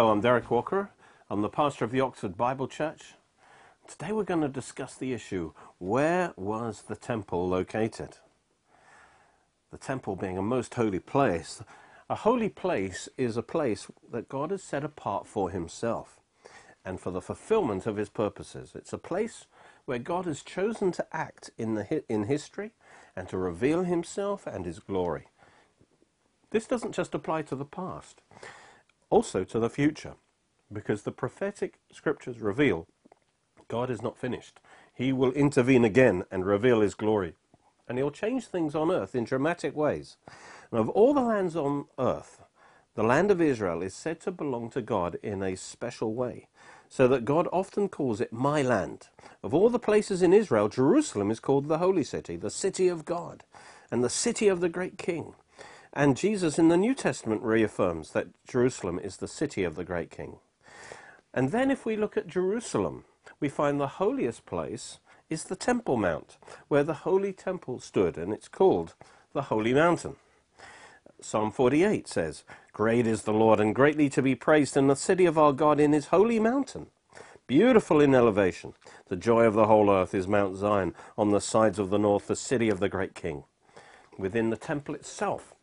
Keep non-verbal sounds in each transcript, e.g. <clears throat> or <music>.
Hello, I'm Derek Walker. I'm the pastor of the Oxford Bible Church. Today we're going to discuss the issue where was the temple located? The temple being a most holy place. A holy place is a place that God has set apart for himself and for the fulfillment of his purposes. It's a place where God has chosen to act in, the, in history and to reveal himself and his glory. This doesn't just apply to the past, also to the future, because the prophetic scriptures reveal God is not finished. He will intervene again and reveal his glory. And he'll change things on earth in dramatic ways. And of all the lands on earth, the land of Israel is said to belong to God in a special way, so that God often calls it my land. Of all the places in Israel, Jerusalem is called the holy city, the city of God, and the city of the great king. And Jesus in the New Testament reaffirms that Jerusalem is the city of the great king. And then if we look at Jerusalem, we find the holiest place is the Temple Mount, where the holy temple stood, and it's called the Holy Mountain. Psalm 48 says, Great is the Lord, and greatly to be praised in the city of our God in his holy mountain. Beautiful in elevation. The joy of the whole earth is Mount Zion, on the sides of the north, the city of the great king. Within the temple itself,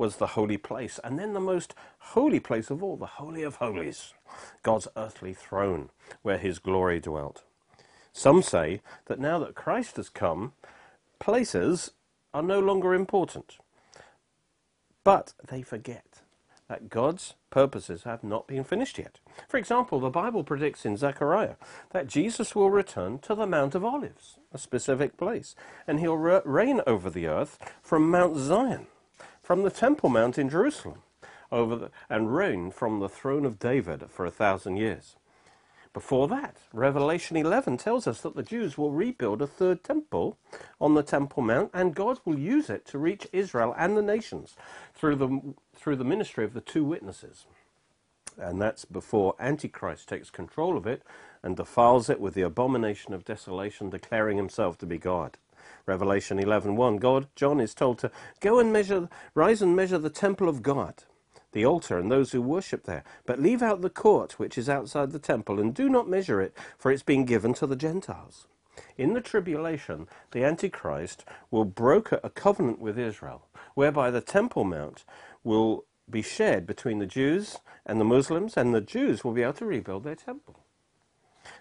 was the holy place. And then the most holy place of all, the Holy of Holies, God's earthly throne, where his glory dwelt. Some say that now that Christ has come, places are no longer important. But they forget that God's purposes have not been finished yet. For example, the Bible predicts in Zechariah that Jesus will return to the Mount of Olives, a specific place, and he'll re- reign over the earth from Mount Zion from the Temple Mount in Jerusalem over the, and reign from the throne of David for a thousand years. Before that, Revelation 11 tells us that the Jews will rebuild a third temple on the Temple Mount, and God will use it to reach Israel and the nations through the, through the ministry of the two witnesses. And that's before Antichrist takes control of it and defiles it with the abomination of desolation, declaring himself to be God. Revelation 11:1, God, John is told to go and measure, rise and measure the temple of God, the altar and those who worship there, but leave out the court which is outside the temple, and do not measure it, for it's been given to the Gentiles. In the tribulation, the Antichrist will broker a covenant with Israel, whereby the Temple Mount will be shared between the Jews and the Muslims, and the Jews will be able to rebuild their temple.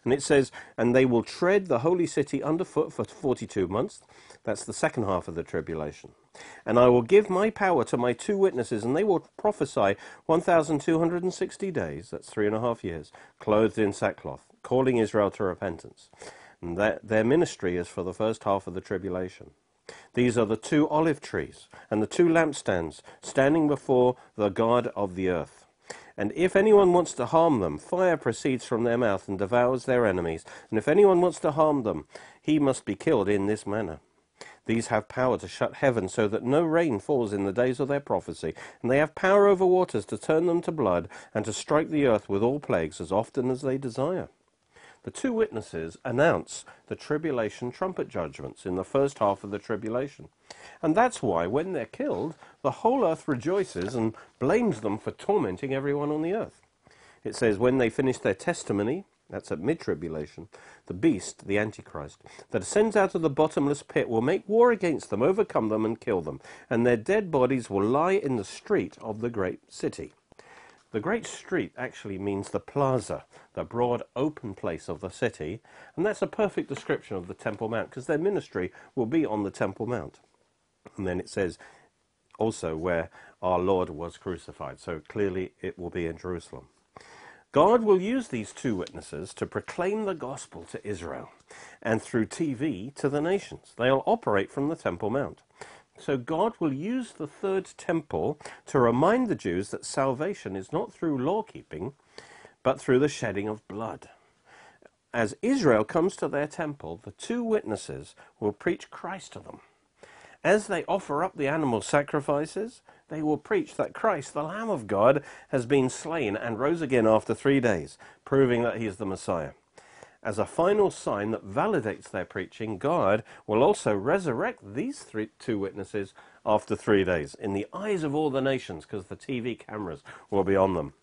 And it says, and they will tread the holy city underfoot for 42 months. That's the second half of the tribulation. And I will give my power to my two witnesses, and they will prophesy 1,260 days, that's three and a half years, clothed in sackcloth, calling Israel to repentance. And that, their ministry is for the first half of the tribulation. These are the two olive trees and the two lampstands standing before the God of the earth. And if anyone wants to harm them, fire proceeds from their mouth and devours their enemies. And if anyone wants to harm them, he must be killed in this manner. These have power to shut heaven so that no rain falls in the days of their prophecy, and they have power over waters to turn them to blood, and to strike the earth with all plagues as often as they desire the two witnesses announce the tribulation trumpet judgments in the first half of the tribulation. And that's why, when they're killed, the whole earth rejoices and blames them for tormenting everyone on the earth. It says, when they finish their testimony, that's at mid tribulation, the beast, the Antichrist, that ascends out of the bottomless pit will make war against them, overcome them, and kill them, and their dead bodies will lie in the street of the great city. The Great Street actually means the plaza, the broad open place of the city, and that's a perfect description of the Temple Mount because their ministry will be on the Temple Mount. And then it says also where our Lord was crucified, so clearly it will be in Jerusalem. God will use these two witnesses to proclaim the gospel to Israel and through TV to the nations. They'll operate from the Temple Mount. So God will use the third temple to remind the Jews that salvation is not through law keeping, but through the shedding of blood. As Israel comes to their temple, the two witnesses will preach Christ to them. As they offer up the animal sacrifices, they will preach that Christ, the Lamb of God, has been slain and rose again after three days, proving that he is the Messiah. As a final sign that validates their preaching, God will also resurrect these three, two witnesses after three days in the eyes of all the nations because the TV cameras will be on them.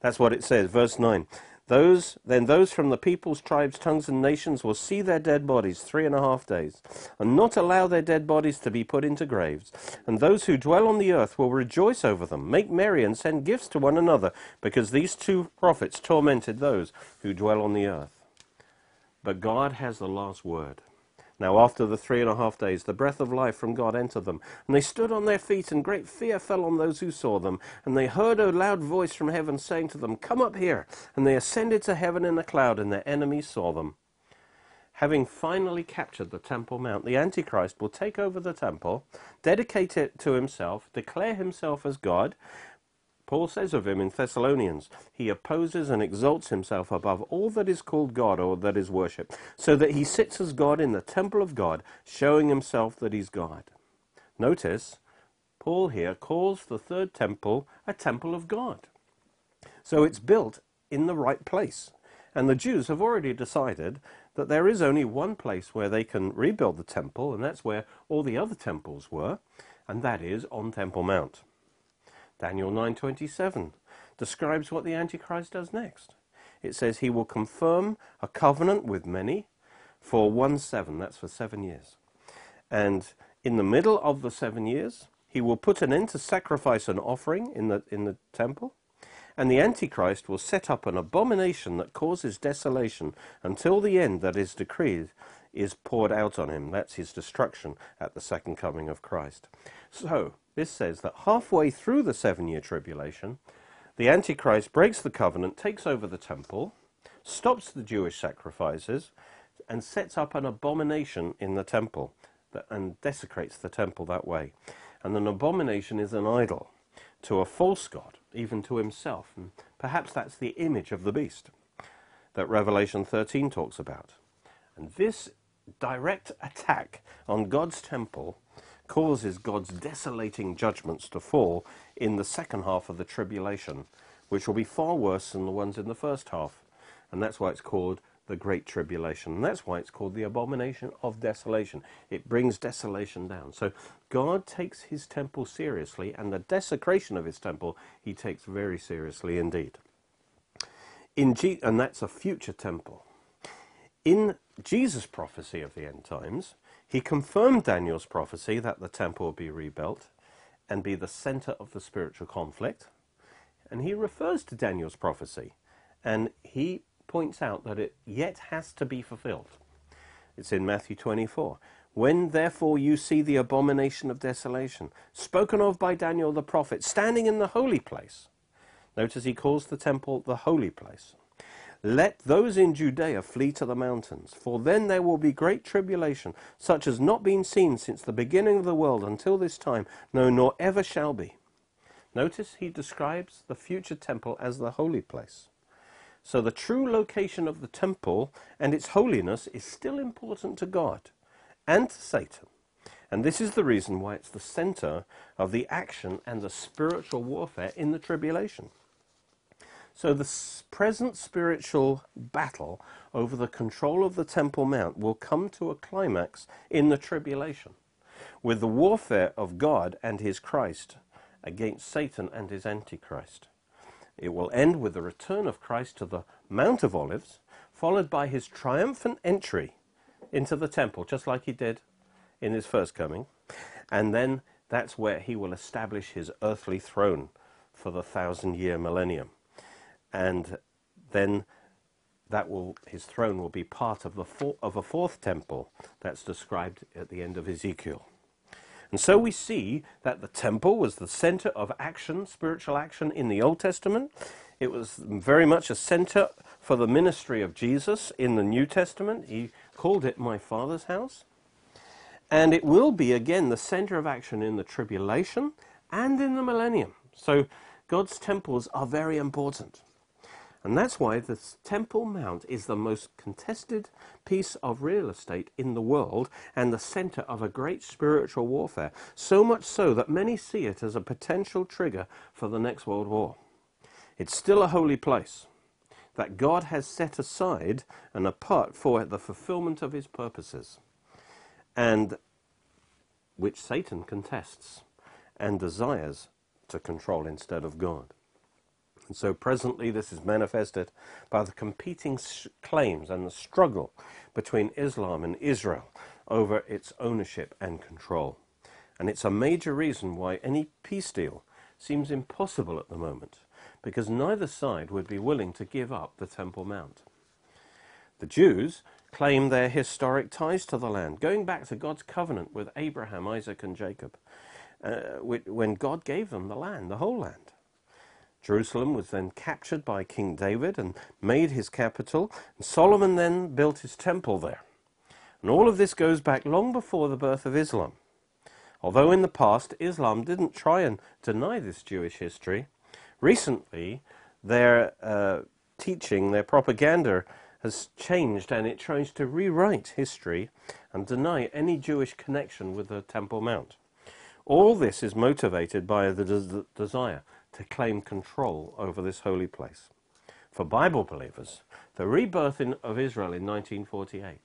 That's what it says, verse 9. Those then those from the peoples, tribes, tongues, and nations will see their dead bodies three and a half days, and not allow their dead bodies to be put into graves. And those who dwell on the earth will rejoice over them, make merry, and send gifts to one another, because these two prophets tormented those who dwell on the earth. But God has the last word. Now, after the three and a half days, the breath of life from God entered them, and they stood on their feet, and great fear fell on those who saw them. And they heard a loud voice from heaven saying to them, Come up here. And they ascended to heaven in a cloud, and their enemies saw them. Having finally captured the Temple Mount, the Antichrist will take over the temple, dedicate it to himself, declare himself as God, Paul says of him in Thessalonians, he opposes and exalts himself above all that is called God or that is worshipped, so that he sits as God in the temple of God, showing himself that he's God. Notice, Paul here calls the third temple a temple of God. So it's built in the right place. And the Jews have already decided that there is only one place where they can rebuild the temple, and that's where all the other temples were, and that is on Temple Mount. Daniel 9:27 describes what the antichrist does next. It says he will confirm a covenant with many for 1 7, that's for 7 years. And in the middle of the 7 years, he will put an end to sacrifice and offering in the in the temple. And the Antichrist will set up an abomination that causes desolation until the end that is decreed is poured out on him. That's his destruction at the second coming of Christ. So, this says that halfway through the seven year tribulation, the Antichrist breaks the covenant, takes over the temple, stops the Jewish sacrifices, and sets up an abomination in the temple that, and desecrates the temple that way. And an abomination is an idol to a false god, even to himself. And perhaps that's the image of the beast that Revelation 13 talks about. And this direct attack on God's temple causes God's desolating judgments to fall in the second half of the tribulation, which will be far worse than the ones in the first half. And that's why it's called the Great Tribulation. And that's why it's called the abomination of desolation. It brings desolation down. So God takes his temple seriously, and the desecration of his temple he takes very seriously indeed. In G- and that's a future temple. In Jesus' prophecy of the end times, he confirmed Daniel's prophecy that the temple would be rebuilt and be the center of the spiritual conflict. And he refers to Daniel's prophecy and he points out that it yet has to be fulfilled. It's in Matthew 24. When therefore you see the abomination of desolation, spoken of by Daniel the prophet, standing in the holy place, notice he calls the temple the holy place. Let those in Judea flee to the mountains, for then there will be great tribulation, such as not been seen since the beginning of the world until this time, no, nor ever shall be. Notice he describes the future temple as the holy place. So the true location of the temple and its holiness is still important to God and to Satan. And this is the reason why it's the center of the action and the spiritual warfare in the tribulation. So the present spiritual battle over the control of the Temple Mount will come to a climax in the tribulation, with the warfare of God and his Christ against Satan and his Antichrist. It will end with the return of Christ to the Mount of Olives, followed by his triumphant entry into the temple, just like he did in his first coming. And then that's where he will establish his earthly throne for the thousand year millennium and then that will his throne will be part of the four, of a fourth temple that's described at the end of Ezekiel. And so we see that the temple was the center of action, spiritual action in the Old Testament. It was very much a center for the ministry of Jesus in the New Testament. He called it my Father's house. And it will be again the center of action in the tribulation and in the millennium. So God's temples are very important. And that's why the Temple Mount is the most contested piece of real estate in the world and the center of a great spiritual warfare. So much so that many see it as a potential trigger for the next World War. It's still a holy place that God has set aside and apart for the fulfillment of his purposes, and which Satan contests and desires to control instead of God. And so presently this is manifested by the competing claims and the struggle between Islam and Israel over its ownership and control. And it's a major reason why any peace deal seems impossible at the moment, because neither side would be willing to give up the Temple Mount. The Jews claim their historic ties to the land, going back to God's covenant with Abraham, Isaac, and Jacob, uh, when God gave them the land, the whole land. Jerusalem was then captured by King David and made his capital, and Solomon then built his temple there. And all of this goes back long before the birth of Islam. Although in the past Islam didn't try and deny this Jewish history, recently their uh, teaching, their propaganda has changed and it tries to rewrite history and deny any Jewish connection with the Temple Mount. All this is motivated by the des- desire to claim control over this holy place. For Bible believers, the rebirth in, of Israel in 1948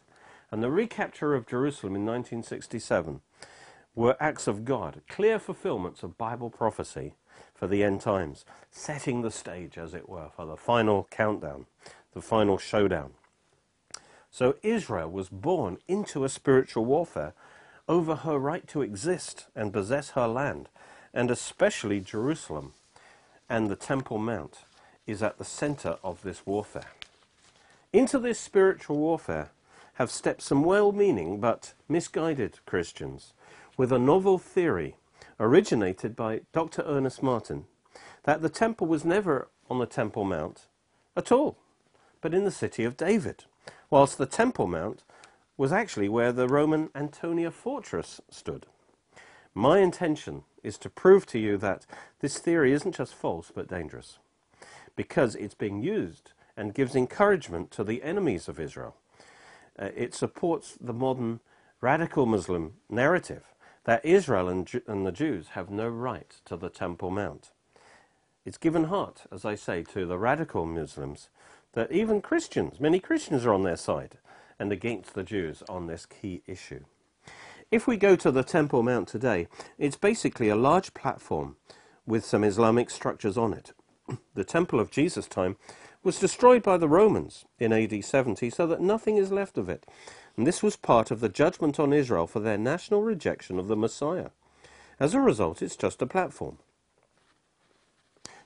and the recapture of Jerusalem in 1967 were acts of God, clear fulfillments of Bible prophecy for the end times, setting the stage, as it were, for the final countdown, the final showdown. So Israel was born into a spiritual warfare over her right to exist and possess her land, and especially Jerusalem and the Temple Mount is at the center of this warfare. Into this spiritual warfare have stepped some well meaning but misguided Christians with a novel theory originated by Dr. Ernest Martin that the temple was never on the Temple Mount at all, but in the city of David, whilst the Temple Mount was actually where the Roman Antonia fortress stood. My intention is to prove to you that this theory isn't just false but dangerous because it's being used and gives encouragement to the enemies of Israel. Uh, it supports the modern radical Muslim narrative that Israel and, Ju- and the Jews have no right to the Temple Mount. It's given heart, as I say, to the radical Muslims that even Christians, many Christians are on their side and against the Jews on this key issue. If we go to the Temple Mount today, it's basically a large platform with some Islamic structures on it. <clears throat> The Temple of Jesus' time was destroyed by the Romans in AD 70 so that nothing is left of it. And this was part of the judgment on Israel for their national rejection of the Messiah. As a result, it's just a platform.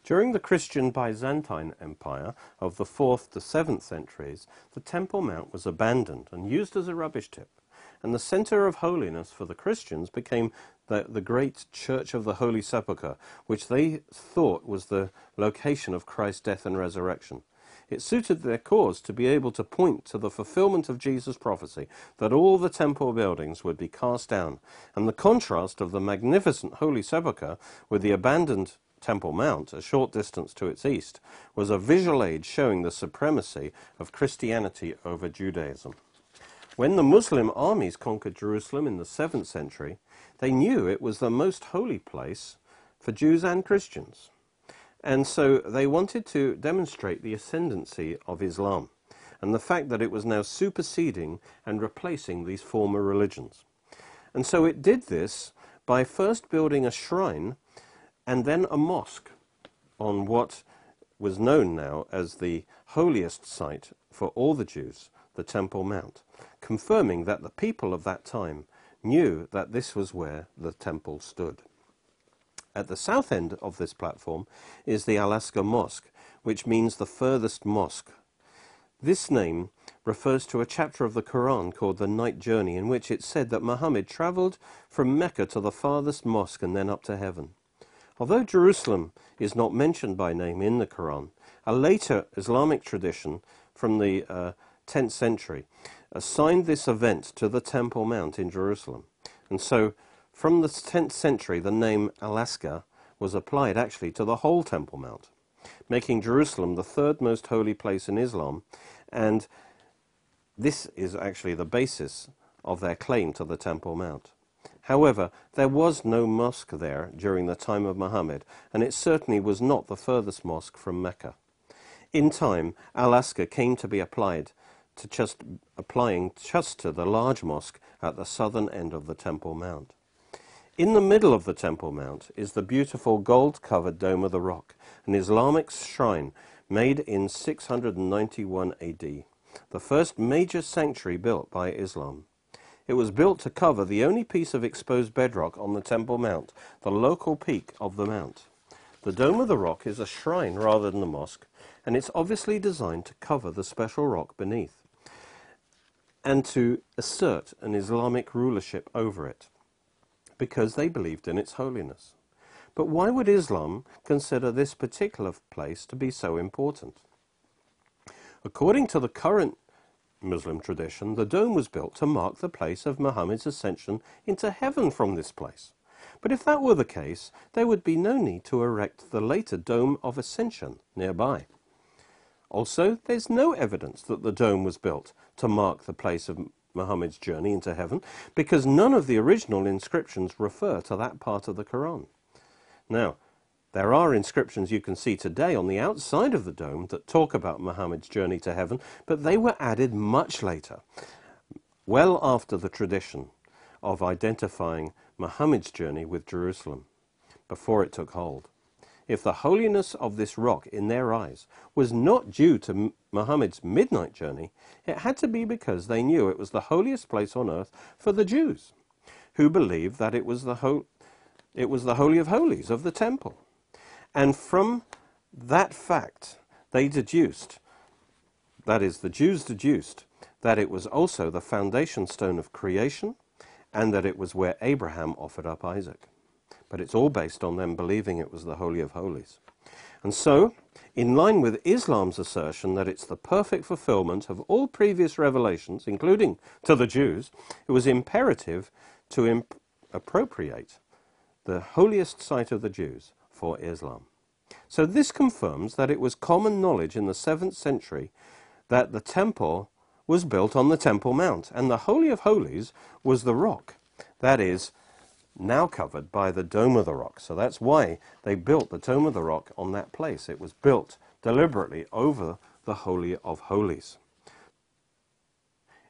During the Christian Byzantine Empire of the 4th to 7th centuries, the Temple Mount was abandoned and used as a rubbish tip and the center of holiness for the Christians became the, the great Church of the Holy Sepulchre, which they thought was the location of Christ's death and resurrection. It suited their cause to be able to point to the fulfillment of Jesus' prophecy that all the temple buildings would be cast down, and the contrast of the magnificent Holy Sepulchre with the abandoned Temple Mount, a short distance to its east, was a visual aid showing the supremacy of Christianity over Judaism. When the Muslim armies conquered Jerusalem in the 7th century, they knew it was the most holy place for Jews and Christians. And so they wanted to demonstrate the ascendancy of Islam and the fact that it was now superseding and replacing these former religions. And so it did this by first building a shrine and then a mosque on what was known now as the holiest site for all the Jews, the Temple Mount confirming that the people of that time knew that this was where the temple stood. At the south end of this platform is the Al Aqsa Mosque, which means the furthest mosque. This name refers to a chapter of the Quran called the Night Journey, in which it said that Muhammad travelled from Mecca to the farthest mosque and then up to heaven. Although Jerusalem is not mentioned by name in the Quran, a later Islamic tradition from the uh, 10th century assigned this event to the Temple Mount in Jerusalem. And so, from the 10th century, the name Al Aqsa was applied actually to the whole Temple Mount, making Jerusalem the third most holy place in Islam. And this is actually the basis of their claim to the Temple Mount. However, there was no mosque there during the time of Muhammad, and it certainly was not the furthest mosque from Mecca. In time, Al Aqsa came to be applied to just applying just to the large mosque at the southern end of the Temple Mount. In the middle of the Temple Mount is the beautiful gold covered Dome of the Rock, an Islamic shrine made in 691 AD, the first major sanctuary built by Islam. It was built to cover the only piece of exposed bedrock on the Temple Mount, the local peak of the mount. The Dome of the Rock is a shrine rather than a mosque, and it's obviously designed to cover the special rock beneath and to assert an Islamic rulership over it because they believed in its holiness. But why would Islam consider this particular place to be so important? According to the current Muslim tradition, the dome was built to mark the place of Muhammad's ascension into heaven from this place. But if that were the case, there would be no need to erect the later Dome of Ascension nearby. Also, there's no evidence that the dome was built to mark the place of Muhammad's journey into heaven, because none of the original inscriptions refer to that part of the Quran. Now, there are inscriptions you can see today on the outside of the dome that talk about Muhammad's journey to heaven, but they were added much later, well after the tradition of identifying Muhammad's journey with Jerusalem, before it took hold. If the holiness of this rock in their eyes was not due to Muhammad's midnight journey, it had to be because they knew it was the holiest place on earth for the Jews, who believed that it was the, ho- it was the Holy of Holies of the temple. And from that fact, they deduced, that is, the Jews deduced, that it was also the foundation stone of creation and that it was where Abraham offered up Isaac. But it's all based on them believing it was the Holy of Holies. And so, in line with Islam's assertion that it's the perfect fulfillment of all previous revelations, including to the Jews, it was imperative to imp- appropriate the holiest site of the Jews for Islam. So this confirms that it was common knowledge in the 7th century that the temple was built on the Temple Mount, and the Holy of Holies was the rock. That is, now covered by the Dome of the Rock. So that's why they built the Dome of the Rock on that place. It was built deliberately over the Holy of Holies.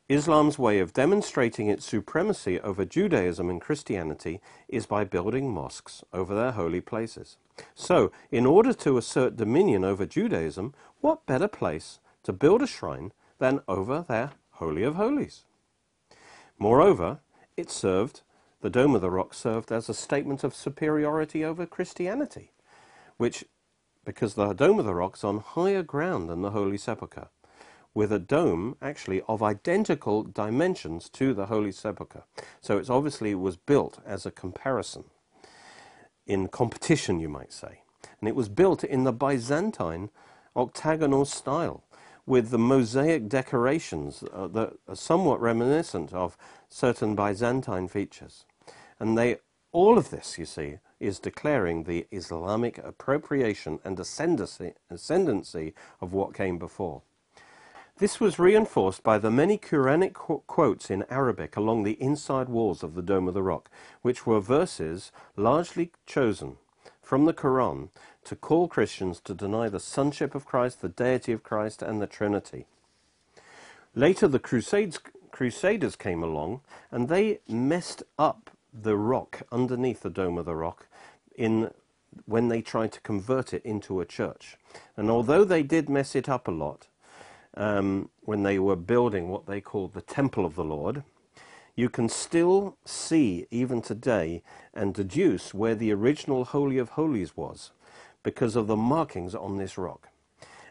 Islam's way of demonstrating its supremacy over Judaism and Christianity is by building mosques over their holy places. So, in order to assert dominion over Judaism, what better place to build a shrine than over their Holy of Holies? Moreover, it served the Dome of the Rock served as a statement of superiority over Christianity, which, because the Dome of the Rock's on higher ground than the Holy Sepulchre, with a dome actually of identical dimensions to the Holy Sepulchre. So it obviously was built as a comparison, in competition, you might say. And it was built in the Byzantine octagonal style, with the mosaic decorations uh, that are somewhat reminiscent of certain Byzantine features. And they, all of this, you see, is declaring the Islamic appropriation and ascendancy, ascendancy of what came before. This was reinforced by the many Quranic qu- quotes in Arabic along the inside walls of the Dome of the Rock, which were verses largely chosen from the Quran to call Christians to deny the sonship of Christ, the deity of Christ, and the Trinity. Later, the Crusades, Crusaders came along and they messed up the rock underneath the dome of the rock in when they tried to convert it into a church. And although they did mess it up a lot um, when they were building what they called the Temple of the Lord, you can still see, even today, and deduce where the original Holy of Holies was because of the markings on this rock.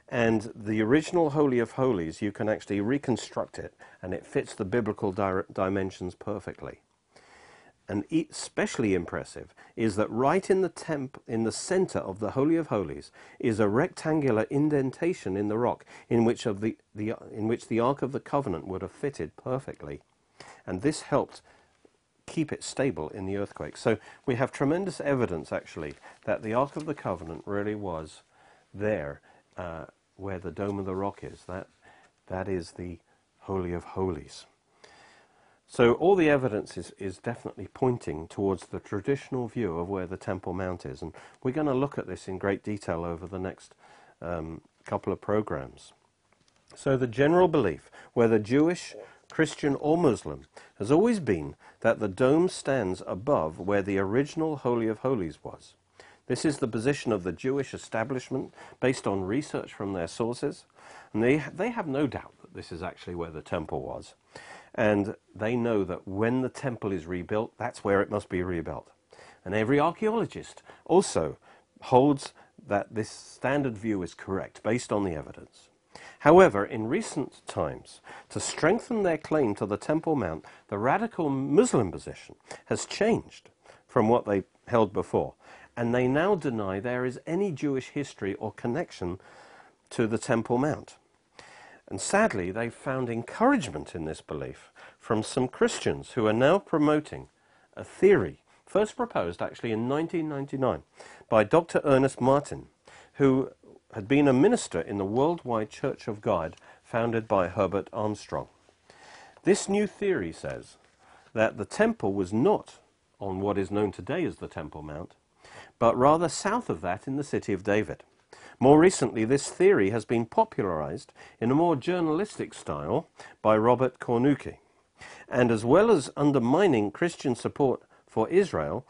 And the original Holy of Holies, you can actually reconstruct it, and it fits the biblical di- dimensions perfectly and especially impressive is that right in the temp in the center of the holy of holies is a rectangular indentation in the rock in which of the, the in which the ark of the covenant would have fitted perfectly. And this helped keep it stable in the earthquake. So we have tremendous evidence actually that the ark of the covenant really was there uh, where the dome of the rock is. That that is the holy of holies so all the evidence is, is definitely pointing towards the traditional view of where the Temple Mount is. And we're going to look at this in great detail over the next um, couple of programs. So the general belief, whether Jewish, Christian or Muslim, has always been that the dome stands above where the original Holy of Holies was. This is the position of the Jewish establishment based on research from their sources. And they, they have no doubt that this is actually where the temple was. And they know that when the temple is rebuilt, that's where it must be rebuilt. And every archaeologist also holds that this standard view is correct based on the evidence. However, in recent times, to strengthen their claim to the Temple Mount, the radical Muslim position has changed from what they held before, and they now deny there is any Jewish history or connection to the Temple Mount. And sadly, they've found encouragement in this belief from some Christians who are now promoting a theory, first proposed actually in 1999 by Dr. Ernest Martin, who had been a minister in the Worldwide Church of God founded by Herbert Armstrong. This new theory says that the temple was not on what is known today as the Temple Mount, but rather south of that in the city of David. More recently, this theory has been popularized in a more journalistic style by Robert Cornuke. And as well as undermining Christian support for Israel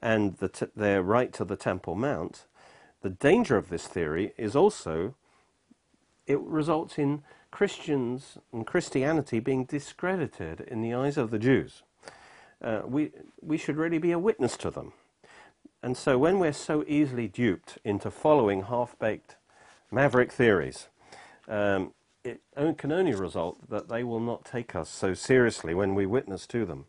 and the their right to the Temple Mount, the danger of this theory is also it results in Christians and Christianity being discredited in the eyes of the Jews. Uh, we, we should really be a witness to them. And so when we're so easily duped into following half-baked maverick theories, um, it can only result that they will not take us so seriously when we witness to them.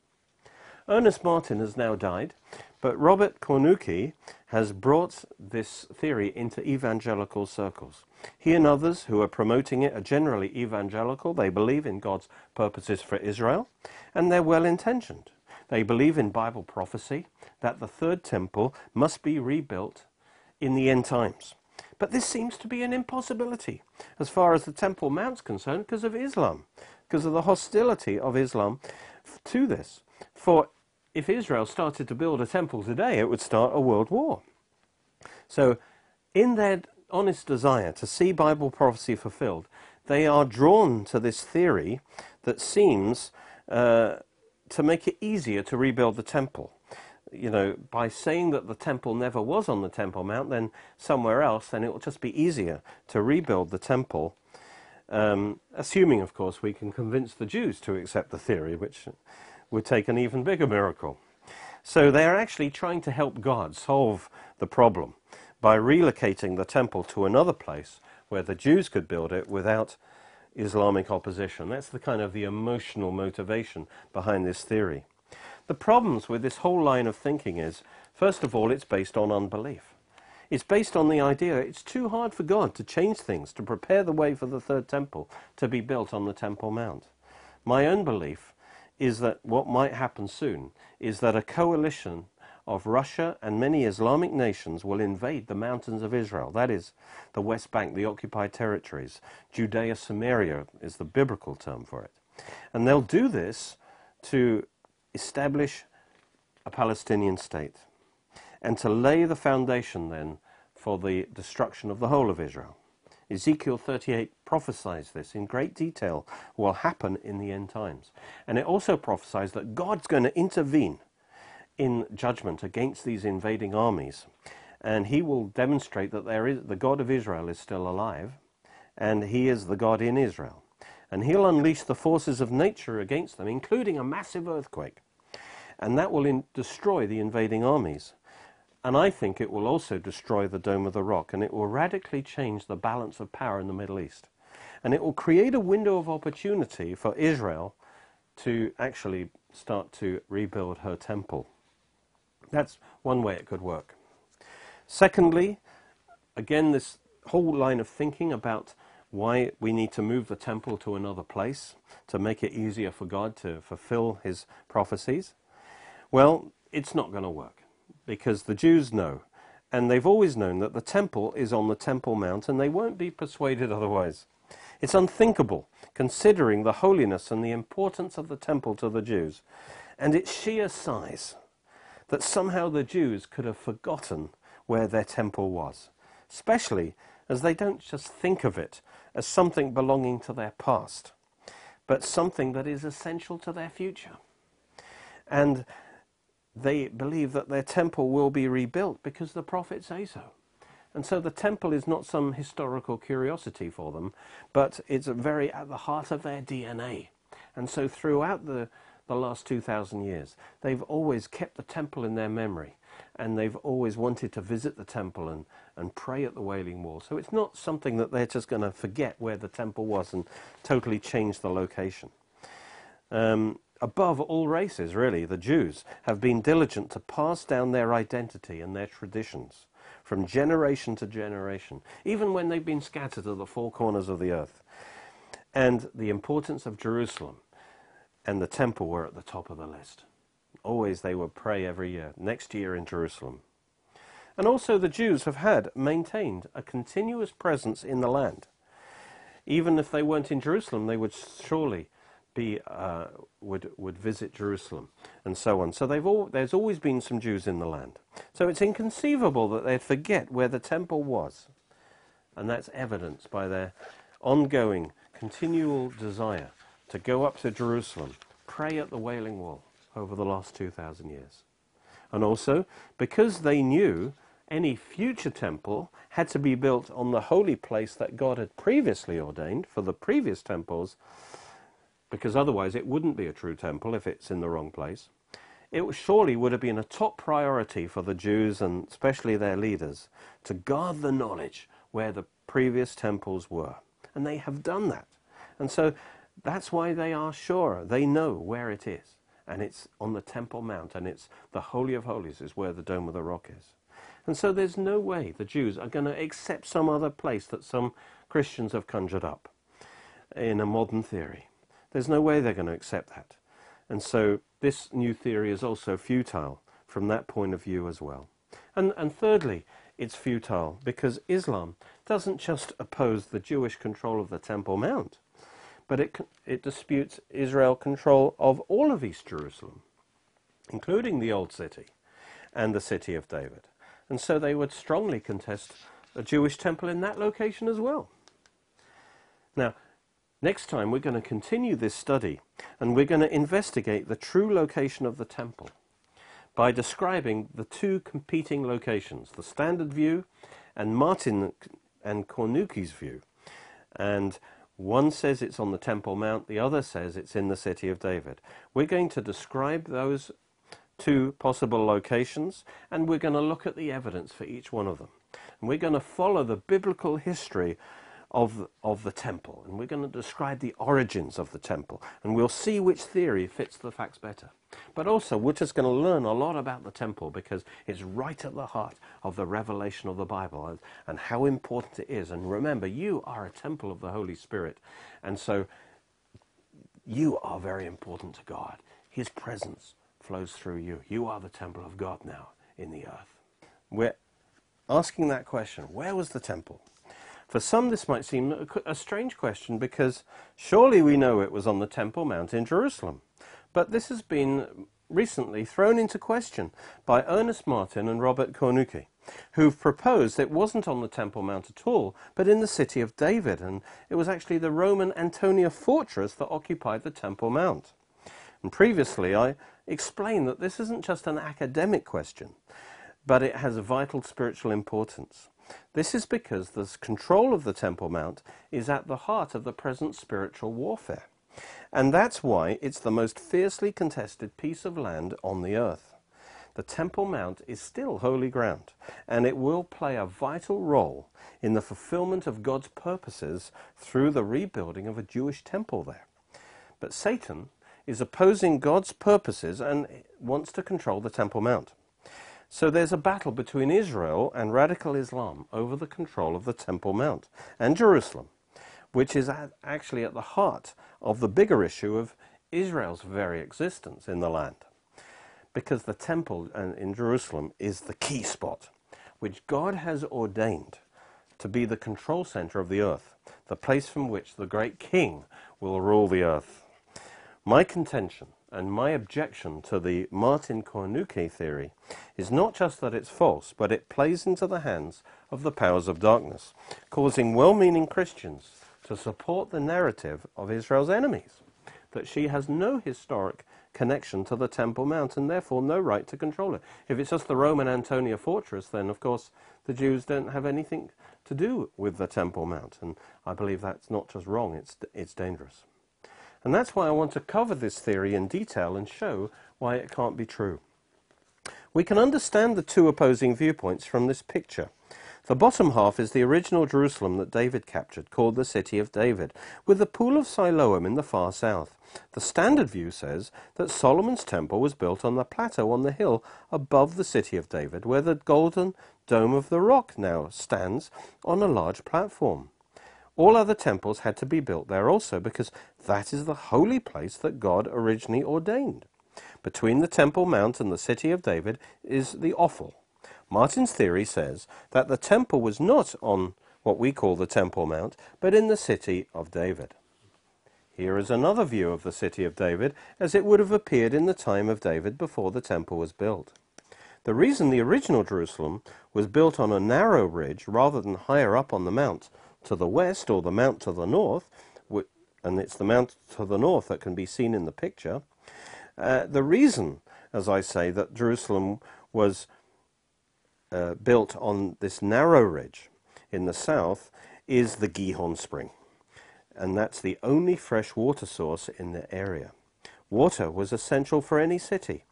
Ernest Martin has now died, but Robert Cornuke has brought this theory into evangelical circles. He and others who are promoting it are generally evangelical. They believe in God's purposes for Israel, and they're well intentioned. They believe in Bible prophecy that the third temple must be rebuilt in the end times. But this seems to be an impossibility as far as the Temple Mount's concerned because of Islam, because of the hostility of Islam to this. For if Israel started to build a temple today, it would start a world war. So, in their honest desire to see Bible prophecy fulfilled, they are drawn to this theory that seems uh, to make it easier to rebuild the temple. You know, by saying that the temple never was on the Temple Mount, then somewhere else, then it will just be easier to rebuild the temple. Um, assuming, of course, we can convince the Jews to accept the theory, which would take an even bigger miracle. So they're actually trying to help God solve the problem by relocating the temple to another place where the Jews could build it without Islamic opposition. That's the kind of the emotional motivation behind this theory. The problems with this whole line of thinking is, first of all, it's based on unbelief. It's based on the idea it's too hard for God to change things, to prepare the way for the third temple to be built on the Temple Mount. My own belief is that what might happen soon is that a coalition of Russia and many Islamic nations will invade the mountains of Israel. That is, the West Bank, the occupied territories. Judea Samaria is the biblical term for it. And they'll do this to establish a Palestinian state and to lay the foundation then for the destruction of the whole of Israel. Ezekiel 38 prophesies this in great detail will happen in the end times. And it also prophesies that God's going to intervene in judgment against these invading armies. And he will demonstrate that there is, the God of Israel is still alive, and he is the God in Israel. And he'll unleash the forces of nature against them, including a massive earthquake. And that will in, destroy the invading armies. And I think it will also destroy the Dome of the Rock, and it will radically change the balance of power in the Middle East. And it will create a window of opportunity for Israel to actually start to rebuild her temple. That's one way it could work. Secondly, again, this whole line of thinking about why we need to move the temple to another place to make it easier for God to fulfill his prophecies. Well, it's not going to work because the Jews know, and they've always known that the temple is on the Temple Mount, and they won't be persuaded otherwise. It's unthinkable, considering the holiness and the importance of the temple to the Jews, and its sheer size, that somehow the Jews could have forgotten where their temple was, especially as they don't just think of it as something belonging to their past, but something that is essential to their future. And they believe that their temple will be rebuilt because the prophets say so. And so the temple is not some historical curiosity for them, but it's very at the heart of their DNA. And so throughout the, the last 2,000 years, they've always kept the temple in their memory. And they've always wanted to visit the temple and, and pray at the Wailing Wall. So it's not something that they're just going to forget where the temple was and totally change the location. Um, above all races, really, the Jews have been diligent to pass down their identity and their traditions from generation to generation, even when they've been scattered to the four corners of the earth. And the importance of Jerusalem and the temple were at the top of the list. Always they would pray every year, next year in Jerusalem. And also the Jews have had, maintained a continuous presence in the land. Even if they weren't in Jerusalem, they would surely be uh, would would visit Jerusalem and so on. So they've all, there's always been some Jews in the land. So it's inconceivable that they'd forget where the temple was, and that's evidenced by their ongoing, continual desire to go up to Jerusalem, pray at the Wailing Wall over the last two thousand years, and also because they knew any future temple had to be built on the holy place that God had previously ordained for the previous temples because otherwise it wouldn't be a true temple if it's in the wrong place. It surely would have been a top priority for the Jews and especially their leaders to guard the knowledge where the previous temples were. And they have done that. And so that's why they are sure. They know where it is. And it's on the Temple Mount, and it's the Holy of Holies is where the Dome of the Rock is. And so there's no way the Jews are going to accept some other place that some Christians have conjured up in a modern theory. There's no way they're going to accept that. And so this new theory is also futile from that point of view as well. And, and thirdly, it's futile because Islam doesn't just oppose the Jewish control of the Temple Mount, but it, it disputes Israel control of all of East Jerusalem, including the Old City and the City of David. And so they would strongly contest a Jewish temple in that location as well. Now, Next time, we're going to continue this study and we're going to investigate the true location of the temple by describing the two competing locations, the standard view and Martin and Cornuke's view. And one says it's on the Temple Mount, the other says it's in the city of David. We're going to describe those two possible locations and we're going to look at the evidence for each one of them. And we're going to follow the biblical history of, of the temple. And we're going to describe the origins of the temple. And we'll see which theory fits the facts better. But also, we're just going to learn a lot about the temple because it's right at the heart of the revelation of the Bible and, and how important it is. And remember, you are a temple of the Holy Spirit. And so, you are very important to God. His presence flows through you. You are the temple of God now in the earth. We're asking that question where was the temple? For some, this might seem a, strange question because surely we know it was on the Temple Mount in Jerusalem. But this has been recently thrown into question by Ernest Martin and Robert Cornuke, who've proposed it wasn't on the Temple Mount at all, but in the city of David, and it was actually the Roman Antonia fortress that occupied the Temple Mount. And previously, I explained that this isn't just an academic question, but it has a vital spiritual importance. This is because the control of the Temple Mount is at the heart of the present spiritual warfare. And that's why it's the most fiercely contested piece of land on the earth. The Temple Mount is still holy ground, and it will play a vital role in the fulfillment of God's purposes through the rebuilding of a Jewish temple there. But Satan is opposing God's purposes and wants to control the Temple Mount. So there's a battle between Israel and radical Islam over the control of the Temple Mount and Jerusalem, which is at, actually at the heart of the bigger issue of Israel's very existence in the land. Because the temple uh, in Jerusalem is the key spot, which God has ordained to be the control center of the earth, the place from which the great king will rule the earth. My contention and my objection to the Martin Cornuke theory is not just that it's false, but it plays into the hands of the powers of darkness, causing well-meaning Christians to support the narrative of Israel's enemies, that she has no historic connection to the Temple Mount and therefore no right to control it. If it's just the Roman Antonia fortress, then of course the Jews don't have anything to do with the Temple Mount. And I believe that's not just wrong, it's, it's dangerous. And that's why I want to cover this theory in detail and show why it can't be true. We can understand the two opposing viewpoints from this picture. The bottom half is the original Jerusalem that David captured, called the City of David, with the Pool of Siloam in the far south. The standard view says that Solomon's temple was built on the plateau on the hill above the City of David, where the golden dome of the rock now stands on a large platform. All other temples had to be built there also, because that is the holy place that God originally ordained. Between the Temple Mount and the City of David is the Ophel. Martin's theory says that the temple was not on what we call the Temple Mount, but in the City of David. Here is another view of the City of David as it would have appeared in the time of David before the temple was built. The reason the original Jerusalem was built on a narrow ridge rather than higher up on the mount to the west or the mount to the north, and it's the mount to the north that can be seen in the picture, uh, the reason, as I say, that Jerusalem was uh, built on this narrow ridge in the south is the Gihon Spring. And that's the only fresh water source in the area. Water was essential for any city.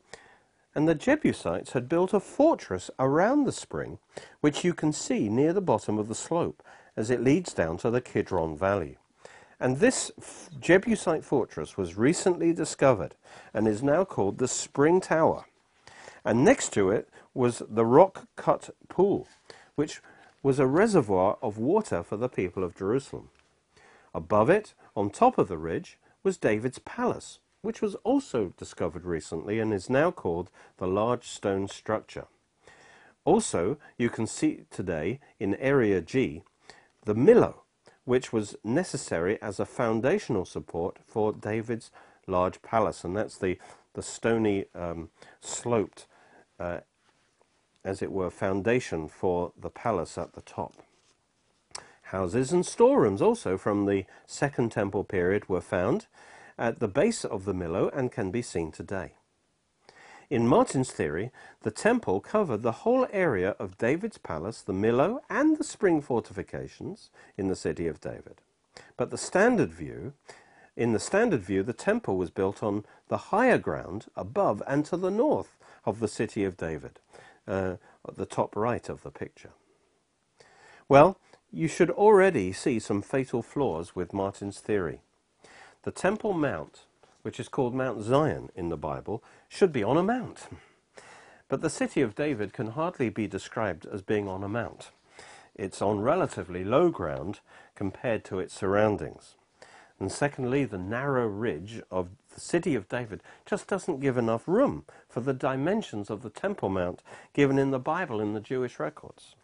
And the Jebusites had built a fortress around the spring, which you can see near the bottom of the slope as it leads down to the Kidron Valley. And this Jebusite fortress was recently discovered and is now called the Spring Tower. And next to it was the rock cut pool, which was a reservoir of water for the people of Jerusalem. Above it, on top of the ridge, was David's palace, which was also discovered recently and is now called the large stone structure. Also, you can see today in Area G the Millo, which was necessary as a foundational support for David's large palace. And that's the, the stony, um, sloped, uh, as it were, foundation for the palace at the top. Houses and storerooms also from the Second Temple period were found at the base of the Millo and can be seen today. In Martin's theory, the temple covered the whole area of David's palace, the Millo, and the spring fortifications in the city of David. But the standard view, in the standard view, the temple was built on the higher ground above and to the north of the city of David, uh, at the top right of the picture. Well, you should already see some fatal flaws with Martin's theory. The Temple Mount which is called Mount Zion in the Bible, should be on a mount. But the city of David can hardly be described as being on a mount. It's on relatively low ground compared to its surroundings. And secondly, the narrow ridge of the city of David just doesn't give enough room for the dimensions of the Temple Mount given in the Bible in the Jewish records.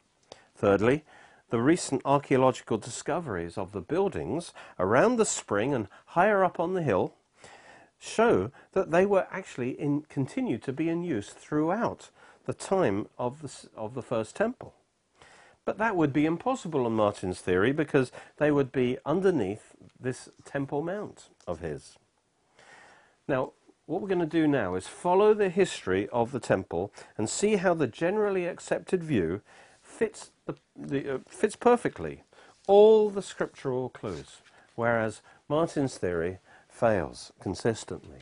Thirdly, the recent archaeological discoveries of the buildings around the spring and higher up on the hill show that they were actually in, continued to be in use throughout the time of the, of the first temple. But that would be impossible on Martin's theory because they would be underneath this temple mount of his. Now, what we're going to do now is follow the history of the temple and see how the generally accepted view fits, the, the, uh, fits perfectly all the scriptural clues, whereas Martin's theory fails consistently.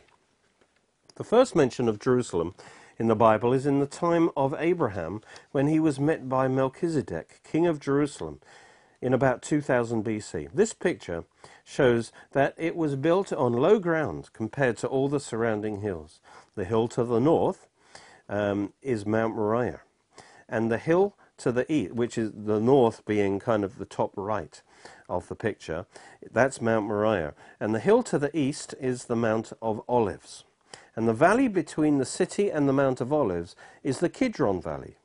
The first mention of Jerusalem in the Bible is in the time of Abraham when he was met by Melchizedek, king of Jerusalem, in about 2000 BC. This picture shows that it was built on low ground compared to all the surrounding hills. The hill to the north um, is Mount Moriah, and the hill to the east, which is the north being kind of the top right, of the picture. That's Mount Moriah. And the hill to the east is the Mount of Olives. And the valley between the city and the Mount of Olives is the Kidron Valley.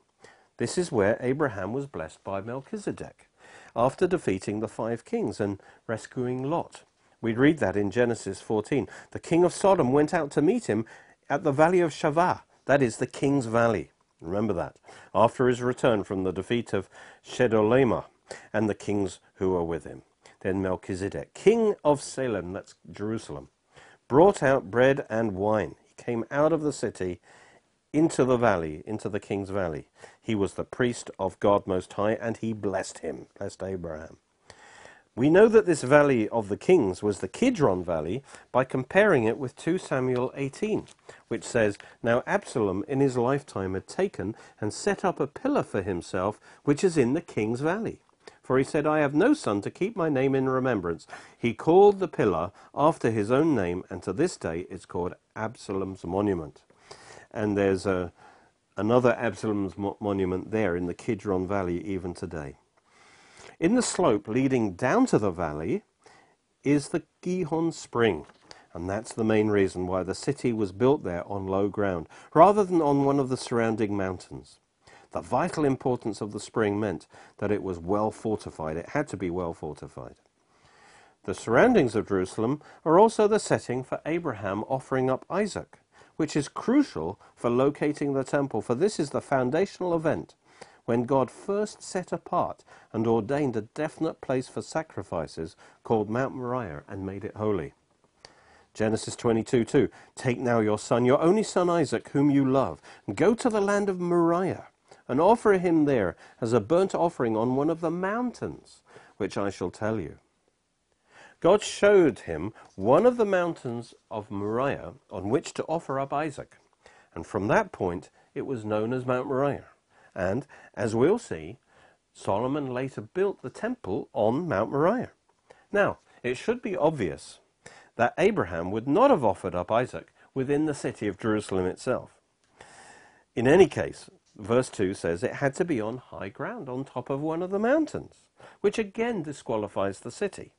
This is where Abraham was blessed by Melchizedek after defeating the five kings and rescuing Lot. We read that in Genesis 14. The king of Sodom went out to meet him at the valley of Shavah, that is the king's valley. Remember that. After his return from the defeat of Chedorlaomer and the kings who were with him. Then Melchizedek, king of Salem, that's Jerusalem, brought out bread and wine. He came out of the city into the valley, into the king's valley. He was the priest of God Most High, and he blessed him, blessed Abraham. We know that this valley of the kings was the Kidron valley by comparing it with 2 Samuel 18, which says, Now Absalom in his lifetime had taken and set up a pillar for himself, which is in the king's valley. For he said, I have no son to keep my name in remembrance. He called the pillar after his own name, and to this day it's called Absalom's monument. And there's a, another Absalom's mo- monument there in the Kidron Valley even today. In the slope leading down to the valley is the Gihon Spring, and that's the main reason why the city was built there on low ground, rather than on one of the surrounding mountains. The vital importance of the spring meant that it was well fortified. It had to be well fortified. The surroundings of Jerusalem are also the setting for Abraham offering up Isaac, which is crucial for locating the temple, for this is the foundational event when God first set apart and ordained a definite place for sacrifices called Mount Moriah and made it holy. Genesis 22 2. Take now your son, your only son Isaac, whom you love, and go to the land of Moriah, and offer him there as a burnt offering on one of the mountains, which I shall tell you. God showed him one of the mountains of Moriah on which to offer up Isaac, and from that point it was known as Mount Moriah. And, as we'll see, Solomon later built the temple on Mount Moriah. Now, it should be obvious that Abraham would not have offered up Isaac within the city of Jerusalem itself. In any case, verse 2 says it had to be on high ground, on top of one of the mountains, which again disqualifies the city.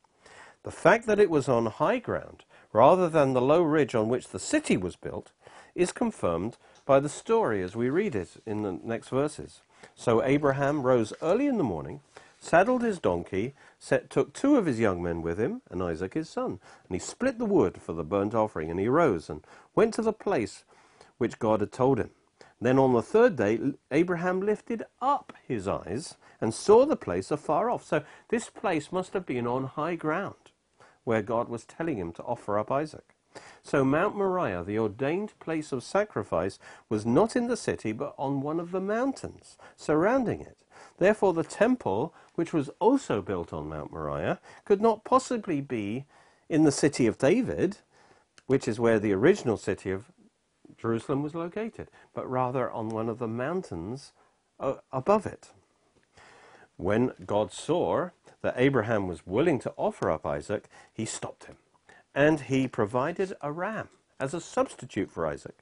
The fact that it was on high ground, rather than the low ridge on which the city was built, is confirmed by the story as we read it in the next verses. So Abraham rose early in the morning, saddled his donkey, set, took two of his young men with him, and Isaac his son, and he split the wood for the burnt offering, and he rose and went to the place which God had told him. Then on the third day, Abraham lifted up his eyes and saw the place afar off. So this place must have been on high ground where God was telling him to offer up Isaac. So Mount Moriah, the ordained place of sacrifice, was not in the city, but on one of the mountains surrounding it. Therefore, the temple, which was also built on Mount Moriah, could not possibly be in the city of David, which is where the original city of Jerusalem was located, but rather on one of the mountains uh, above it. When God saw that Abraham was willing to offer up Isaac, he stopped him and he provided a ram as a substitute for Isaac,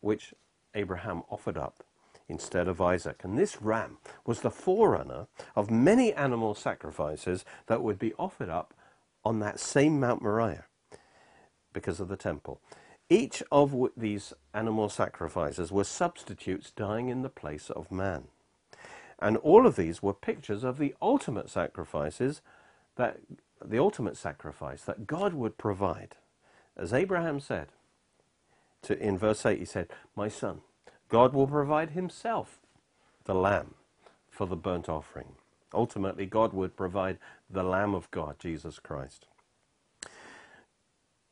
which Abraham offered up instead of Isaac. And this ram was the forerunner of many animal sacrifices that would be offered up on that same Mount Moriah because of the temple. Each of these animal sacrifices were substitutes dying in the place of man. And all of these were pictures of the ultimate sacrifices that the ultimate sacrifice that God would provide. As Abraham said, to, in verse 8, he said, My son, God will provide himself the lamb for the burnt offering. Ultimately, God would provide the Lamb of God, Jesus Christ.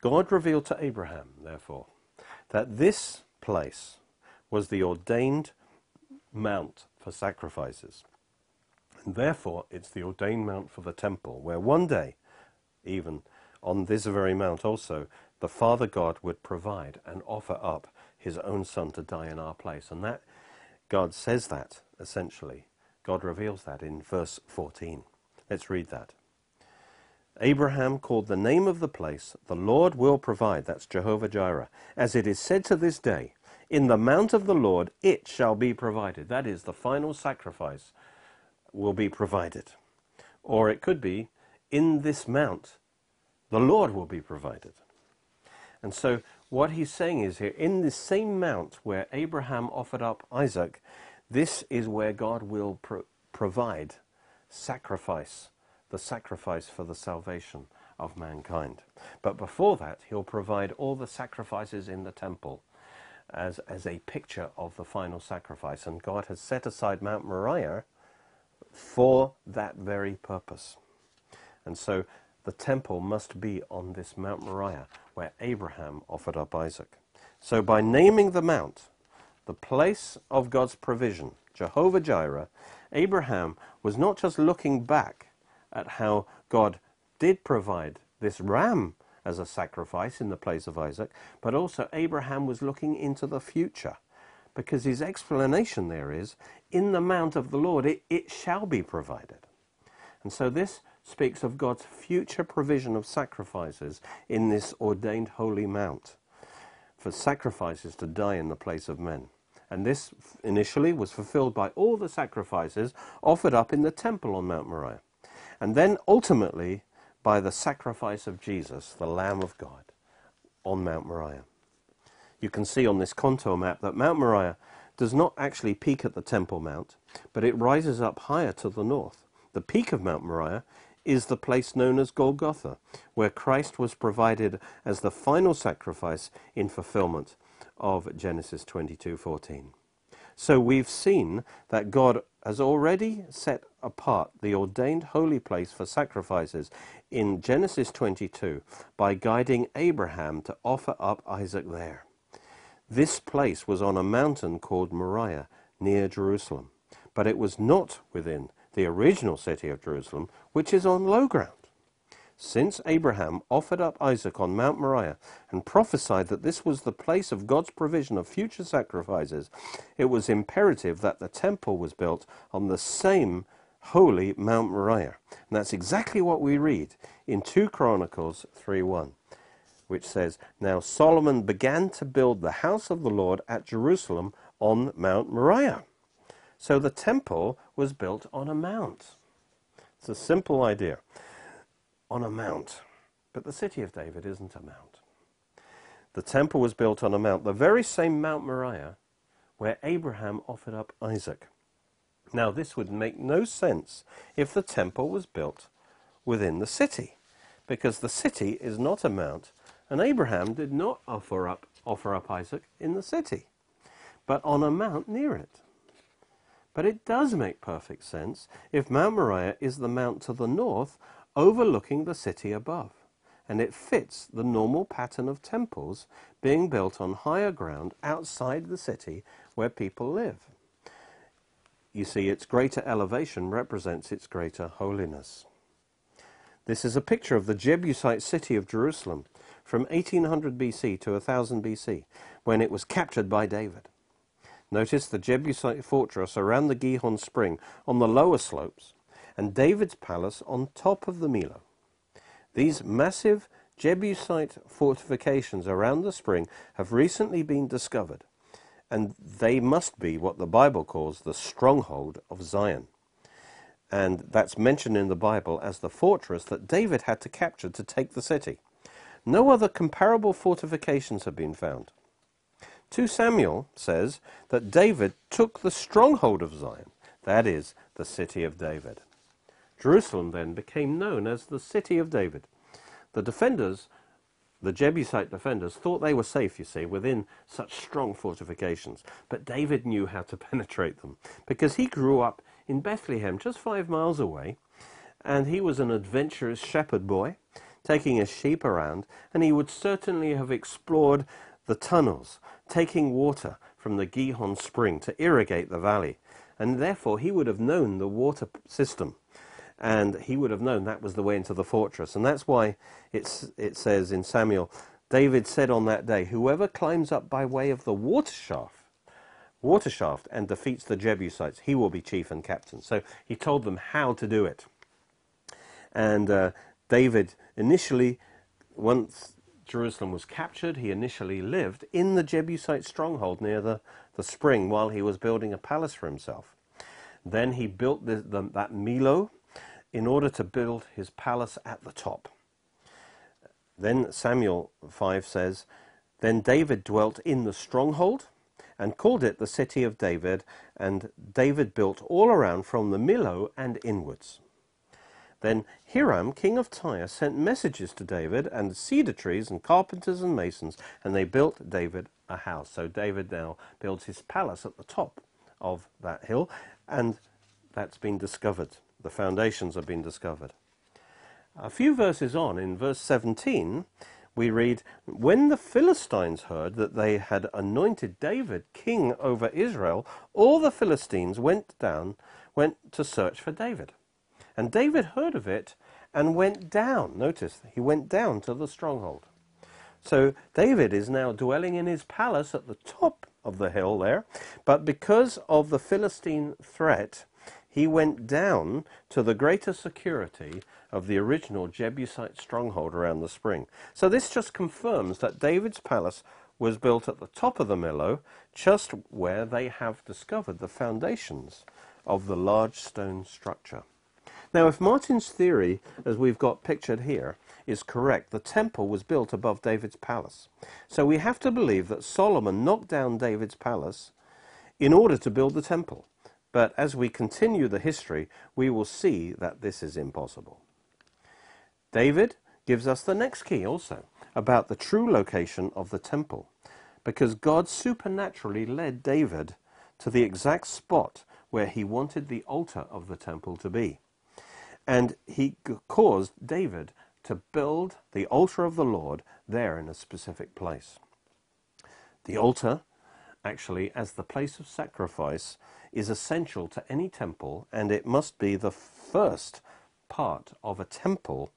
God revealed to Abraham, therefore, that this place was the ordained mount for sacrifices. And therefore, it's the ordained mount for the temple, where one day even on this very mount also, the Father God would provide and offer up his own Son to die in our place. And that, God says that, essentially. God reveals that in verse 14. Let's read that. Abraham called the name of the place, the Lord will provide, that's Jehovah Jireh. As it is said to this day, in the mount of the Lord it shall be provided. That is, the final sacrifice will be provided. Or it could be, in this mount, the Lord will be provided. And so, what he's saying is here, in this same mount where Abraham offered up Isaac, this is where God will pro- provide sacrifice, the sacrifice for the salvation of mankind. But before that, he'll provide all the sacrifices in the temple as, as a picture of the final sacrifice. And God has set aside Mount Moriah for that very purpose. And so the temple must be on this Mount Moriah where Abraham offered up Isaac. So, by naming the mount, the place of God's provision, Jehovah Jireh, Abraham was not just looking back at how God did provide this ram as a sacrifice in the place of Isaac, but also Abraham was looking into the future. Because his explanation there is, in the mount of the Lord, it, it shall be provided. And so this speaks of God's future provision of sacrifices in this ordained holy mount for sacrifices to die in the place of men. And this initially was fulfilled by all the sacrifices offered up in the temple on Mount Moriah. And then ultimately by the sacrifice of Jesus, the Lamb of God, on Mount Moriah. You can see on this contour map that Mount Moriah does not actually peak at the Temple Mount, but it rises up higher to the north. The peak of Mount Moriah is the place known as Golgotha, where Christ was provided as the final sacrifice in fulfillment of Genesis 22:14. So we've seen that God has already set apart the ordained holy place for sacrifices in Genesis 22 by guiding Abraham to offer up Isaac there. This place was on a mountain called Moriah near Jerusalem, but it was not within the original city of Jerusalem, which is on low ground. Since Abraham offered up Isaac on Mount Moriah and prophesied that this was the place of God's provision of future sacrifices, it was imperative that the temple was built on the same holy Mount Moriah. And that's exactly what we read in 2 Chronicles 3:1, which says, Now Solomon began to build the house of the Lord at Jerusalem on Mount Moriah. So the temple was built on a mount. It's a simple idea. On a mount. But the city of David isn't a mount. The temple was built on a mount, the very same Mount Moriah where Abraham offered up Isaac. Now, this would make no sense if the temple was built within the city, because the city is not a mount, and Abraham did not offer up, offer up Isaac in the city, but on a mount near it. But it does make perfect sense if Mount Moriah is the mount to the north overlooking the city above, and it fits the normal pattern of temples being built on higher ground outside the city where people live. You see, its greater elevation represents its greater holiness. This is a picture of the Jebusite city of Jerusalem from 1800 BC to 1000 BC, when it was captured by David. Notice the Jebusite fortress around the Gihon spring on the lower slopes, and David's palace on top of the Millo. These massive Jebusite fortifications around the spring have recently been discovered, and they must be what the Bible calls the stronghold of Zion. And that's mentioned in the Bible as the fortress that David had to capture to take the city. No other comparable fortifications have been found. 2 Samuel says that David took the stronghold of Zion, that is, the city of David. Jerusalem then became known as the city of David. The defenders, the Jebusite defenders, thought they were safe, you see, within such strong fortifications. But David knew how to <laughs> penetrate them because he grew up in Bethlehem, just five miles away, and he was an adventurous shepherd boy, taking his sheep around, and he would certainly have explored the tunnels, taking water from the Gihon spring to irrigate the valley. And therefore, he would have known the water system. And he would have known that was the way into the fortress. And that's why it's, it says in Samuel, David said on that day, Whoever climbs up by way of the water shaft, water shaft and defeats the Jebusites, he will be chief and captain. So he told them how to do it. And uh, David initially, once Jerusalem was captured, he initially lived in the Jebusite stronghold near the, the spring while he was building a palace for himself. Then he built the, the, that Millo in order to build his palace at the top. Then Samuel 5 says, Then David dwelt in the stronghold and called it the city of David, and David built all around from the Millo and inwards. Then Hiram, king of Tyre, sent messages to David and cedar trees and carpenters and masons, and they built David a house. So David now builds his palace at the top of that hill, and that's been discovered. The foundations have been discovered. A few verses on, in verse 17, we read, When the Philistines heard that they had anointed David king over Israel, all the Philistines went down, went to search for David. And David heard of it and went down. Notice, he went down to the stronghold. So David is now dwelling in his palace at the top of the hill there, but because of the Philistine threat, he went down to the greater security of the original Jebusite stronghold around the spring. So this just confirms that David's palace was built at the top of the Millo, just where they have discovered the foundations of the large stone structure. Now, if Martin's theory, as we've got pictured here, is correct, the temple was built above David's palace. So we have to believe that Solomon knocked down David's palace in order to build the temple. But as we continue the history, we will see that this is impossible. David gives us the next key also about the true location of the temple, because God supernaturally led David to the exact spot where he wanted the altar of the temple to be. And he caused David to build the altar of the Lord there in a specific place. The altar, actually, as the place of sacrifice, is essential to any temple, and it must be the first part of a temple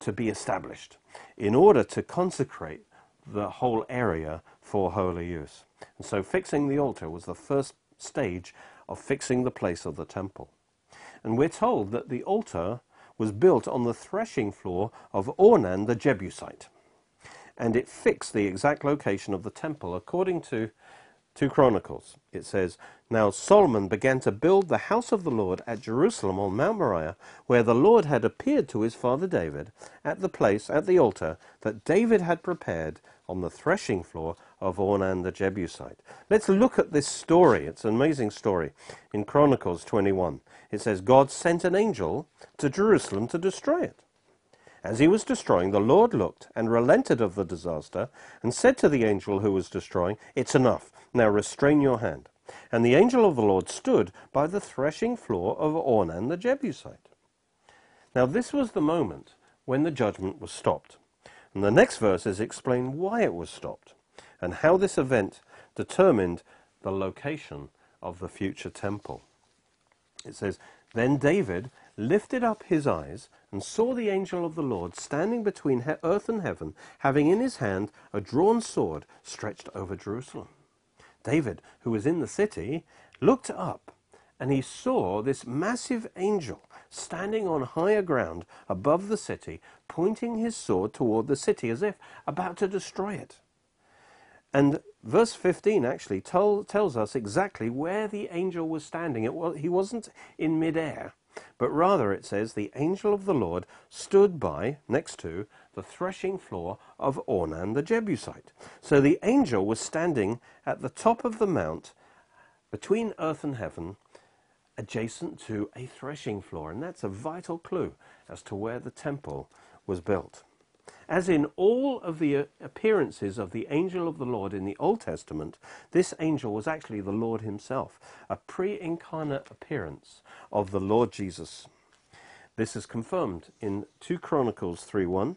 to be established in order to consecrate the whole area for holy use. And so fixing the altar was the first stage of fixing the place of the temple. And we're told that the altar was built on the threshing floor of Ornan the Jebusite. And it fixed the exact location of the temple according to 2 Chronicles, it says, Now Solomon began to build the house of the Lord at Jerusalem on Mount Moriah, where the Lord had appeared to his father David, at the place, at the altar, that David had prepared on the threshing floor of Ornan the Jebusite. Let's look at this story. It's an amazing story. In Chronicles 21, it says, God sent an angel to Jerusalem to destroy it. As he was destroying, the Lord looked and relented of the disaster and said to the angel who was destroying, It's enough. Now restrain your hand. And the angel of the Lord stood by the threshing floor of Ornan the Jebusite. Now this was the moment when the judgment was stopped. And the next verses explain why it was stopped and how this event determined the location of the future temple. It says, Then David lifted up his eyes and saw the angel of the Lord standing between earth and heaven, having in his hand a drawn sword stretched over Jerusalem. David, who was in the city, looked up and he saw this massive angel standing on higher ground above the city, pointing his sword toward the city as if about to destroy it. And verse 15 actually tell, tells us exactly where the angel was standing. It he wasn't in midair. But rather, it says, the angel of the Lord stood by, next to, the threshing floor of Ornan the Jebusite. So the angel was standing at the top of the mount between earth and heaven, adjacent to a threshing floor. And that's a vital clue as to where the temple was built. As in all of the uh, appearances of the angel of the Lord in the Old Testament, this angel was actually the Lord himself, a pre incarnate appearance of the Lord Jesus. This is confirmed in 2 Chronicles 3:1.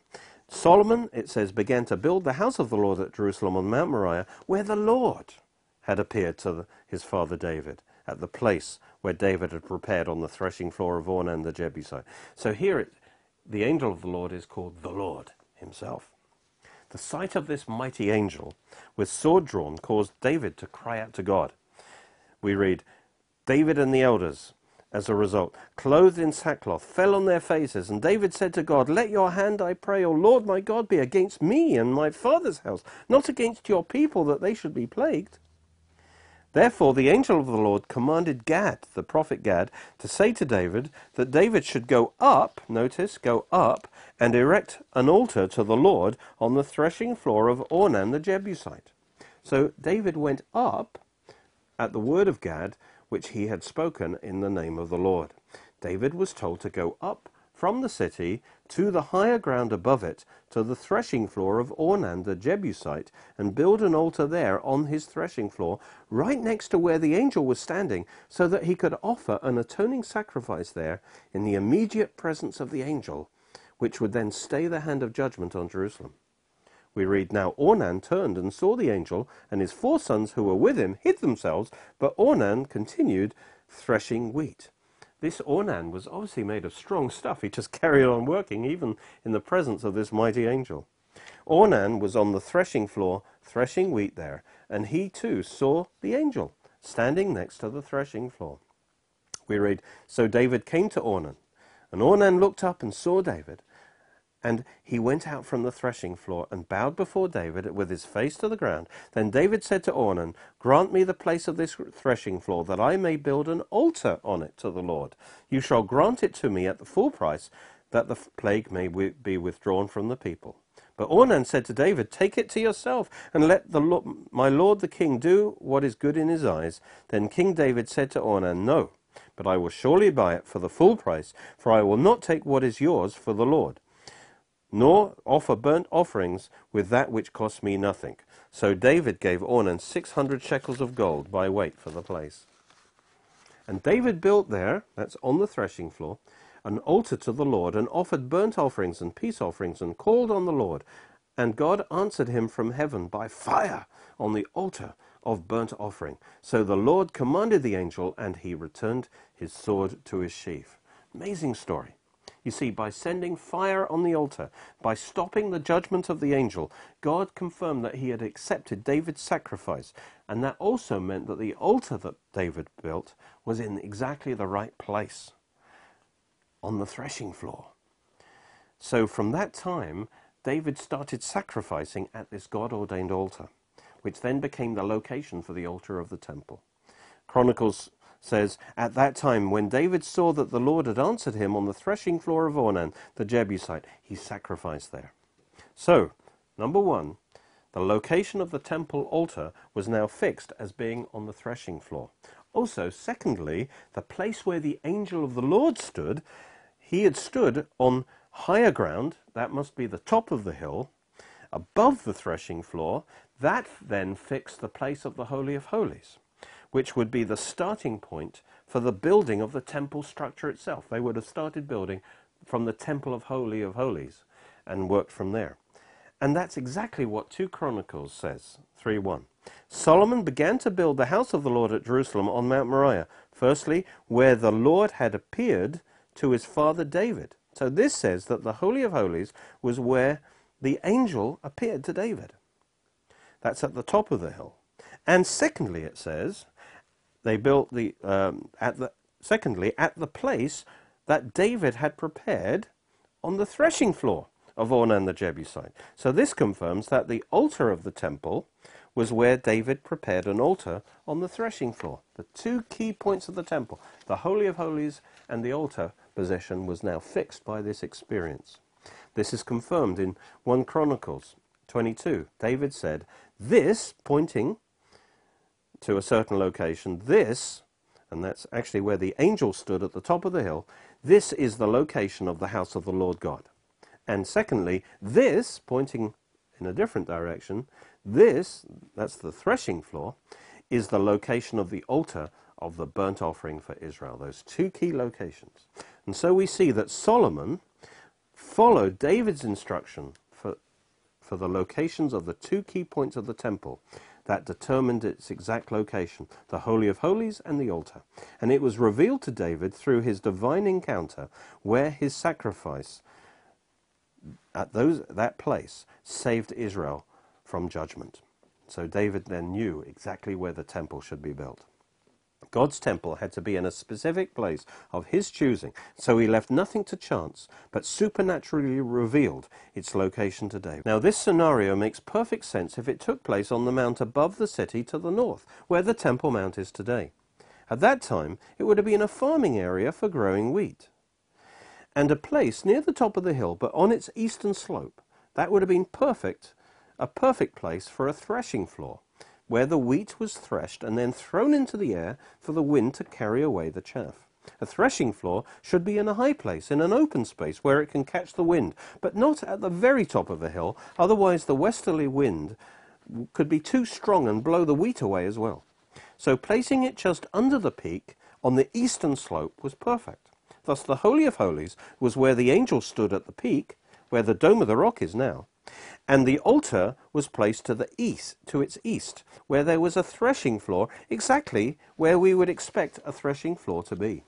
Solomon, it says, began to build the house of the Lord at Jerusalem on Mount Moriah, where the Lord had appeared to the, his father David, at the place where David had prepared on the threshing floor of Ornan the Jebusite. So here it, the angel of the Lord is called the Lord himself. The sight of this mighty angel with sword drawn caused David to cry out to God. We read, David and the elders, as a result, clothed in sackcloth, fell on their faces, and David said to God, Let your hand, I pray, O Lord my God, be against me and my father's house, not against your people, that they should be plagued. Therefore, the angel of the Lord commanded Gad, the prophet Gad, to say to David that David should go up, notice, go up, and erect an altar to the Lord on the threshing floor of Ornan the Jebusite. So David went up at the word of Gad, which he had spoken in the name of the Lord. David was told to go up from the city to the higher ground above it, to the threshing floor of Ornan the Jebusite, and build an altar there on his threshing floor, right next to where the angel was standing, so that he could offer an atoning sacrifice there in the immediate presence of the angel, which would then stay the hand of judgment on Jerusalem. We read, Now Ornan turned and saw the angel, and his four sons who were with him hid themselves, but Ornan continued threshing wheat. This Ornan was obviously made of strong stuff. He just <laughs> carried on working, even in the presence of this mighty angel. Ornan was on the threshing floor, threshing wheat there, and he too saw the angel standing next to the threshing floor. We read, So David came to Ornan, and Ornan looked up and saw David, and he went out from the threshing floor and bowed before David with his face to the ground. Then David said to Ornan, Grant me the place of this threshing floor, that I may build an altar on it to the Lord. You shall grant it to me at the full price, that the plague may be withdrawn from the people. But Ornan said to David, Take it to yourself, and let the my lord the king do what is good in his eyes. Then King David said to Ornan, No, but I will surely buy it for the full price, for I will not take what is yours for the Lord nor offer burnt offerings with that which cost me nothing. So David gave Ornan six hundred shekels of gold by weight for the place. And David built there, that's on the threshing floor, an altar to the Lord, and offered burnt offerings and peace offerings, and called on the Lord. And God answered him from heaven by fire on the altar of burnt offering. So the Lord commanded the angel, and he returned his sword to his sheath. Amazing story. You see, by sending fire on the altar, by stopping the judgment of the angel, God confirmed that he had accepted David's sacrifice. And that also meant that the altar that David built was in exactly the right place on the threshing floor. So from that time, David started sacrificing at this God ordained altar, which then became the location for the altar of the temple. Chronicles says, At that time, when David saw that the Lord had answered him on the threshing floor of Ornan, the Jebusite, he sacrificed there. So, number one, the location of the temple altar was now fixed as being on the threshing floor. Also, secondly, the place where the angel of the Lord stood, he had stood on higher ground, that must be the top of the hill, above the threshing floor. That then fixed the place of the Holy of Holies which would be the starting point for the building of the temple structure itself. They would have started building from the temple of Holy of Holies and worked from there. And that's exactly what 2 Chronicles says, 3.1. Solomon began to build the house of the Lord at Jerusalem on Mount Moriah, firstly, where the Lord had appeared to his father David. So this says that the Holy of Holies was where the angel appeared to David. That's at the top of the hill. And secondly, it says, they built the um, at the secondly at the place that David had prepared on the threshing floor of Ornan the Jebusite. So this confirms that the altar of the temple was where David prepared an altar on the threshing floor. The two key points of the temple, the Holy of Holies and the altar position, was now fixed by this experience. This is confirmed in 1 Chronicles 22. David said, This, pointing to a certain location. This, and that's actually where the angel stood at the top of the hill, this is the location of the house of the Lord God. And secondly, this, pointing in a different direction, this, that's the threshing floor, is the location of the altar of the burnt offering for Israel. Those two key locations. And so we see that Solomon followed David's instruction for, for the locations of the two key points of the temple that determined its exact location, the Holy of Holies and the altar. And it was revealed to David through his divine encounter where his sacrifice at those, that place saved Israel from judgment. So David then knew exactly where the temple should be built. God's temple had to be in a specific place of his choosing, so he left nothing to chance, but supernaturally revealed its location to David. Now, this scenario makes perfect sense if it took place on the mount above the city to the north, where the Temple Mount is today. At that time, it would have been a farming area for growing wheat. And a place near the top of the hill, but on its eastern slope, that would have been perfect, a perfect place for a threshing floor where the wheat was threshed and then thrown into the air for the wind to carry away the chaff. A threshing floor should be in a high place, in an open space where it can catch the wind, but not at the very top of a hill, otherwise the westerly wind could be too strong and blow the wheat away as well. So placing it just under the peak on the eastern slope was perfect. Thus the Holy of Holies was where the angel stood at the peak, where the dome of the rock is now, And the altar was placed to the east, to its east, where there was a threshing floor, exactly where we would expect a threshing floor to be.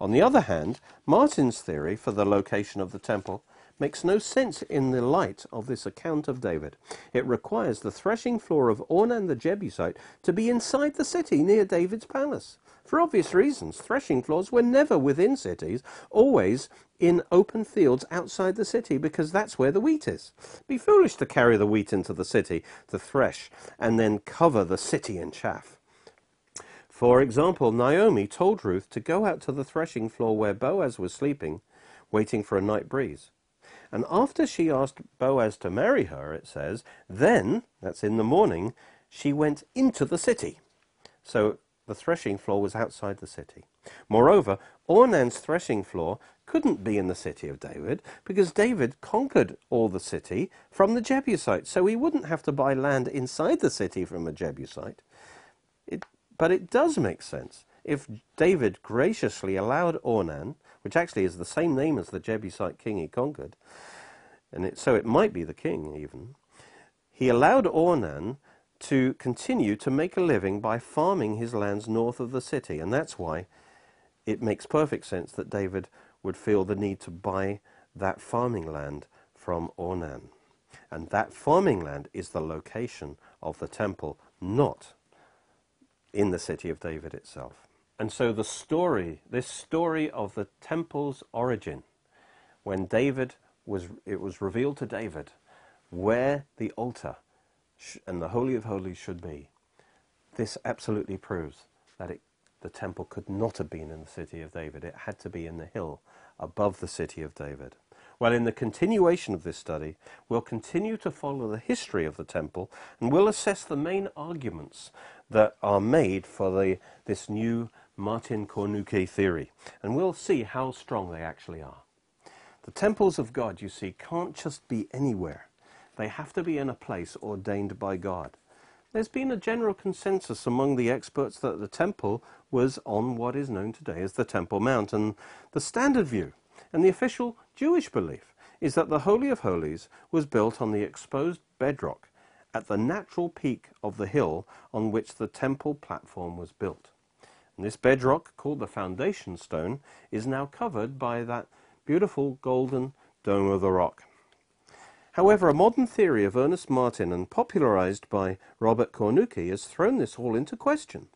On the other hand, Martin's theory for the location of the temple makes no sense in the light of this account of David. It requires the threshing floor of Ornan the Jebusite to be inside the city near David's palace. For obvious reasons, threshing floors were never within cities, always in open fields outside the city, because that's where the wheat is. Be foolish to carry the wheat into the city to thresh and then cover the city in chaff. For example, Naomi told Ruth to go out to the threshing floor where Boaz was sleeping, waiting for a night breeze. And after she asked Boaz to marry her, it says, then, that's in the morning, she went into the city. So the threshing floor was outside the city. Moreover, Ornan's threshing floor couldn't be in the city of David because David conquered all the city from the Jebusites, so he wouldn't have to buy land inside the city from a Jebusite. It, but it does make sense if David graciously allowed Ornan, which actually is the same name as the Jebusite king he conquered, and it, so it might be the king even, he allowed Ornan to continue to make a living by farming his lands north of the city. And that's why it makes perfect sense that David would feel the need to buy that farming land from Ornan. And that farming land is the location of the temple, not in the city of David itself. And so the story, this story of the temple's origin, when David was, it was revealed to David where the altar and the Holy of Holies should be. This absolutely proves that it, the temple could not have been in the city of David. It had to be in the hill above the city of David. Well, in the continuation of this study, we'll continue to follow the history of the temple and we'll assess the main arguments that are made for the, this new Martin Cornuke theory. And we'll see how strong they actually are. The temples of God, you see, can't just be anywhere. They have to be in a place ordained by God. There's been a general consensus among the experts that the temple was on what is known today as the Temple Mount. And the standard view and the official Jewish belief is that the Holy of Holies was built on the exposed bedrock at the natural peak of the hill on which the temple platform was built. This bedrock, called the foundation stone, is now covered by that beautiful golden dome of the rock. However, a modern theory of Ernest Martin and popularized by Robert Cornuke has thrown this all into question.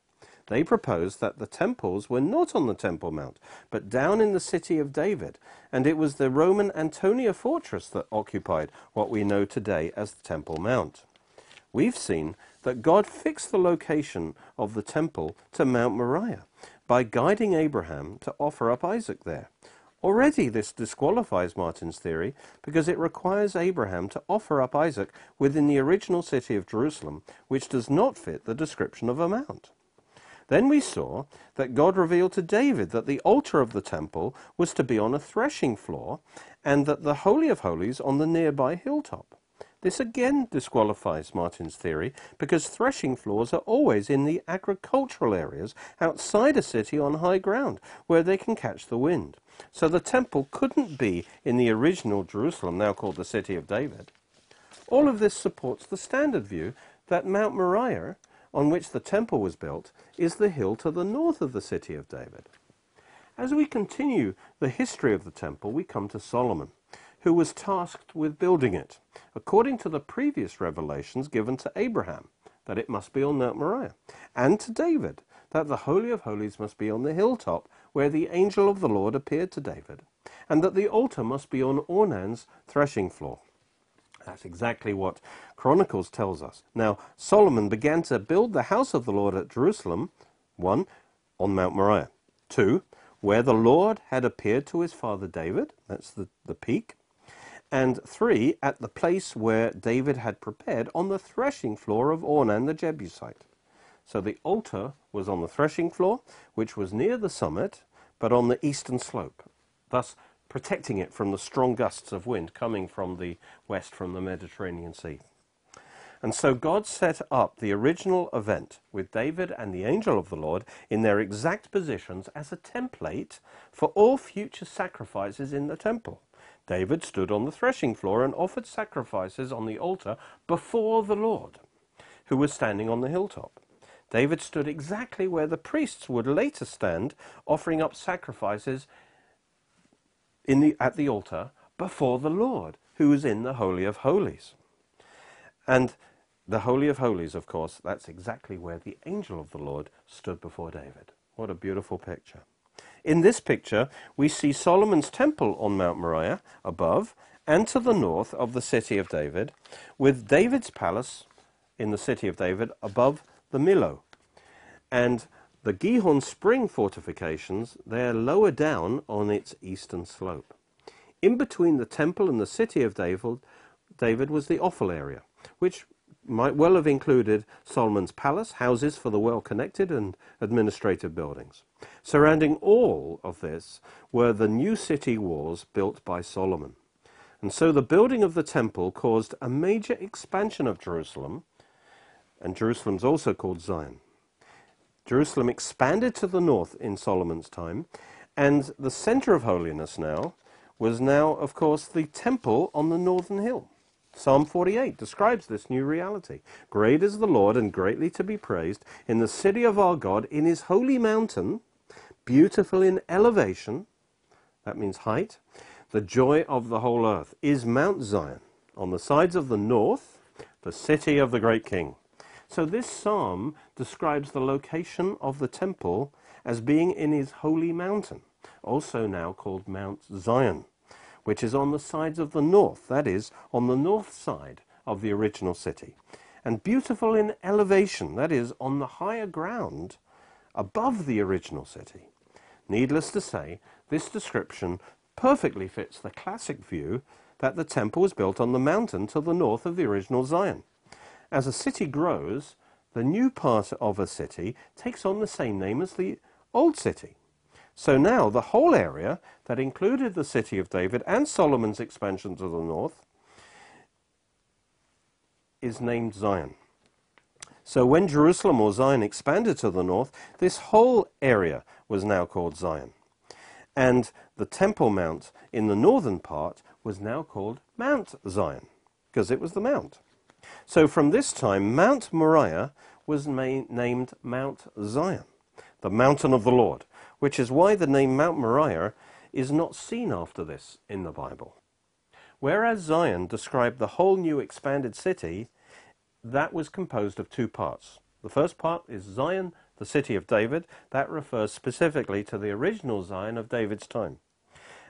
They propose that the temples were not on the Temple Mount, but down in the city of David, and it was the Roman Antonia fortress that occupied what we know today as the Temple Mount. We've seen that God fixed the location of the temple to Mount Moriah by guiding Abraham to offer up Isaac there. Already this disqualifies Martin's theory because it requires Abraham to offer up Isaac within the original city of Jerusalem, which does not fit the description of a mount. Then we saw that God revealed to David that the altar of the temple was to be on a threshing floor and that the Holy of Holies on the nearby hilltop. This again disqualifies Martin's theory because threshing floors are always in the agricultural areas outside a city on high ground where they can catch the wind. So the temple couldn't be in the original Jerusalem, now called the City of David. All of this supports the standard view that Mount Moriah, on which the temple was built, is the hill to the north of the City of David. As we continue the history of the temple, we come to Solomon who was tasked with building it, according to the previous revelations given to Abraham, that it must be on Mount Moriah, and to David, that the Holy of Holies must be on the hilltop where the angel of the Lord appeared to David, and that the altar must be on Ornan's threshing floor. That's exactly what Chronicles tells us. Now, Solomon began to build the house of the Lord at Jerusalem, one, on Mount Moriah, two, where the Lord had appeared to his father David, that's the, the peak, and three, at the place where David had prepared on the threshing floor of Ornan the Jebusite. So the altar was on the threshing floor, which was near the summit, but on the eastern slope, thus protecting it from the strong gusts of wind coming from the west from the Mediterranean Sea. And so God set up the original event with David and the angel of the Lord in their exact positions as a template for all future sacrifices in the temple. David stood on the threshing floor and offered sacrifices on the altar before the Lord, who was standing on the hilltop. David stood exactly where the priests would later stand, offering up sacrifices in the, at the altar before the Lord, who was in the Holy of Holies. And the Holy of Holies, of course, that's exactly where the angel of the Lord stood before David. What a beautiful picture. In this picture, we see Solomon's temple on Mount Moriah above and to the north of the city of David, with David's palace in the city of David above the Millo. And the Gihon Spring fortifications, they're lower down on its eastern slope. In between the temple and the city of David, David was the Ophel area, which might well have included Solomon's palace, houses for the well connected, and administrative buildings. Surrounding all of this were the new city walls built by Solomon. And so the building of the temple caused a major expansion of Jerusalem, and Jerusalem's also called Zion. Jerusalem expanded to the north in Solomon's time, and the center of holiness now was now, of course, the temple on the northern hill. Psalm 48 describes this new reality. Great is the Lord and greatly to be praised in the city of our God, in his holy mountain, beautiful in elevation, that means height. The joy of the whole earth is Mount Zion, on the sides of the north, the city of the great king. So this psalm describes the location of the temple as being in his holy mountain, also now called Mount Zion which is on the sides of the north, that is, on the north side of the original city, and beautiful in elevation, that is, on the higher ground above the original city. Needless to say, this description perfectly fits the classic view that the temple was built on the mountain to the north of the original Zion. As a city grows, the new part of a city takes on the same name as the old city. So now the whole area that included the city of David and Solomon's expansion to the north is named Zion. So when Jerusalem or Zion expanded to the north, this whole area was now called Zion. And the Temple Mount in the northern part was now called Mount Zion, because it was the mount. So from this time, Mount Moriah was named Mount Zion, the mountain of the Lord which is why the name Mount Moriah is not seen after this in the Bible. Whereas Zion described the whole new expanded city, that was composed of two parts. The first part is Zion, the city of David. That refers specifically to the original Zion of David's time.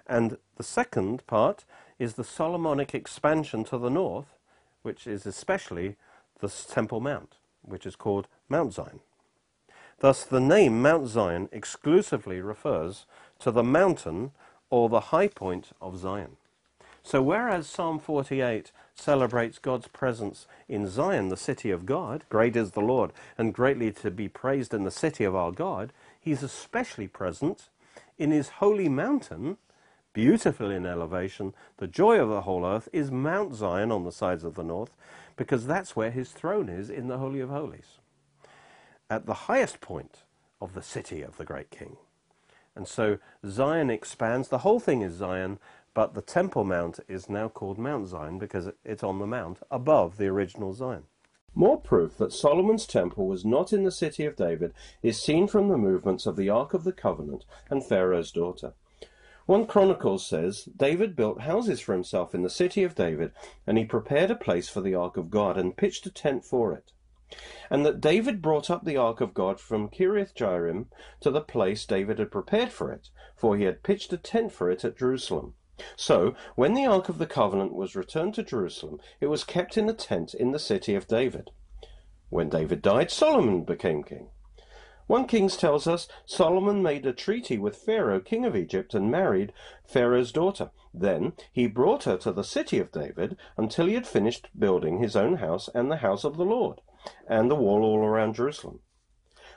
And the second part is the Solomonic expansion to the north, which is especially the Temple Mount, which is called Mount Zion. Thus, the name Mount Zion exclusively refers to the mountain or the high point of Zion. So, whereas Psalm 48 celebrates God's presence in Zion, the city of God, great is the Lord, and greatly to be praised in the city of our God, he's especially present in his holy mountain, beautiful in elevation. The joy of the whole earth is Mount Zion on the sides of the north, because that's where his throne is in the Holy of Holies at the highest point of the city of the great king. And so Zion expands. The whole thing is Zion, but the Temple Mount is now called Mount Zion because it's on the mount above the original Zion. More proof that Solomon's temple was not in the city of David is seen from the movements of the Ark of the Covenant and Pharaoh's daughter. 1 Chronicles says, David built houses for himself in the city of David, and he prepared a place for the Ark of God and pitched a tent for it and that David brought up the ark of God from Kiriath Jearim to the place David had prepared for it, for he had pitched a tent for it at Jerusalem. So, when the ark of the covenant was returned to Jerusalem, it was kept in a tent in the city of David. When David died, Solomon became king. 1 Kings tells us Solomon made a treaty with Pharaoh, king of Egypt, and married Pharaoh's daughter. Then he brought her to the city of David until he had finished building his own house and the house of the Lord and the wall all around Jerusalem.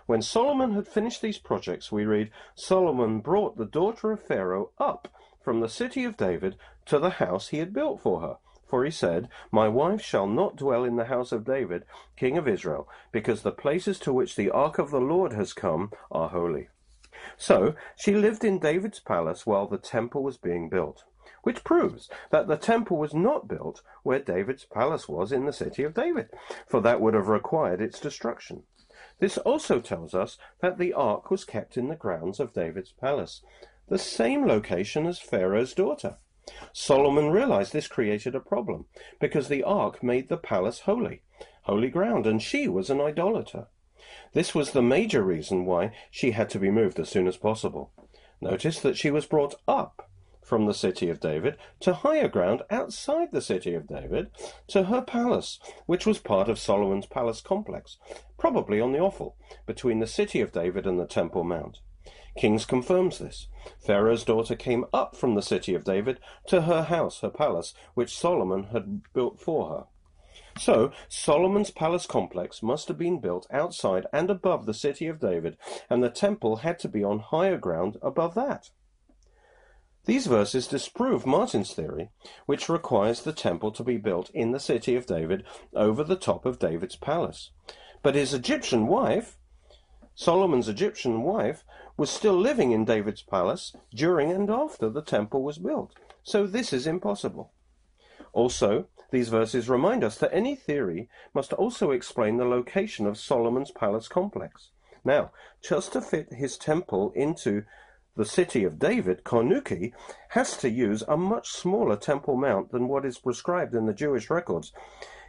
When Solomon had finished these projects, we read, Solomon brought the daughter of Pharaoh up from the city of David to the house he had built for her. For he said, My wife shall not dwell in the house of David, king of Israel, because the places to which the ark of the Lord has come are holy. So she lived in David's palace while the temple was being built. Which proves that the temple was not built where David's palace was in the city of David, for that would have required its destruction. This also tells us that the ark was kept in the grounds of David's palace, the same location as Pharaoh's daughter. Solomon realized this created a problem because the ark made the palace holy, holy ground, and she was an idolater. This was the major reason why she had to be moved as soon as possible. Notice that she was brought up from the city of David to higher ground outside the city of David to her palace, which was part of Solomon's palace complex, probably on the Ophel between the city of David and the Temple Mount. Kings confirms this. Pharaoh's daughter came up from the city of David to her house, her palace, which Solomon had built for her. So, Solomon's palace complex must have been built outside and above the city of David, and the temple had to be on higher ground above that. These verses disprove Martin's theory, which requires the temple to be built in the city of David over the top of David's palace. But his Egyptian wife, Solomon's Egyptian wife, was still living in David's palace during and after the temple was built. So this is impossible. Also, these verses remind us that any theory must also explain the location of Solomon's palace complex. Now, just to fit his temple into the city of David, Cornuke, has to use a much smaller temple mount than what is prescribed in the Jewish records.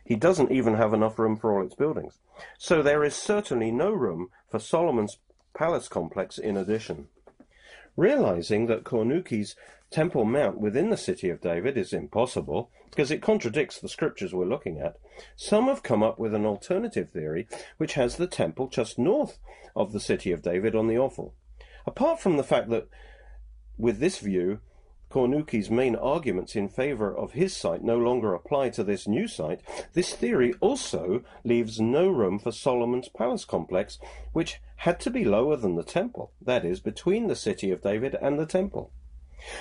He doesn't even have enough room for all its buildings. So there is certainly no room for Solomon's palace complex in addition. Realizing that Cornuke's Temple Mount within the city of David is impossible, because it contradicts the scriptures we're looking at, some have come up with an alternative theory which has the temple just north of the city of David on the Ophel. Apart from the fact that with this view, Cornuke's main arguments in favor of his site no longer apply to this new site, this theory also leaves no room for Solomon's palace complex, which had to be lower than the temple, that is, between the city of David and the temple.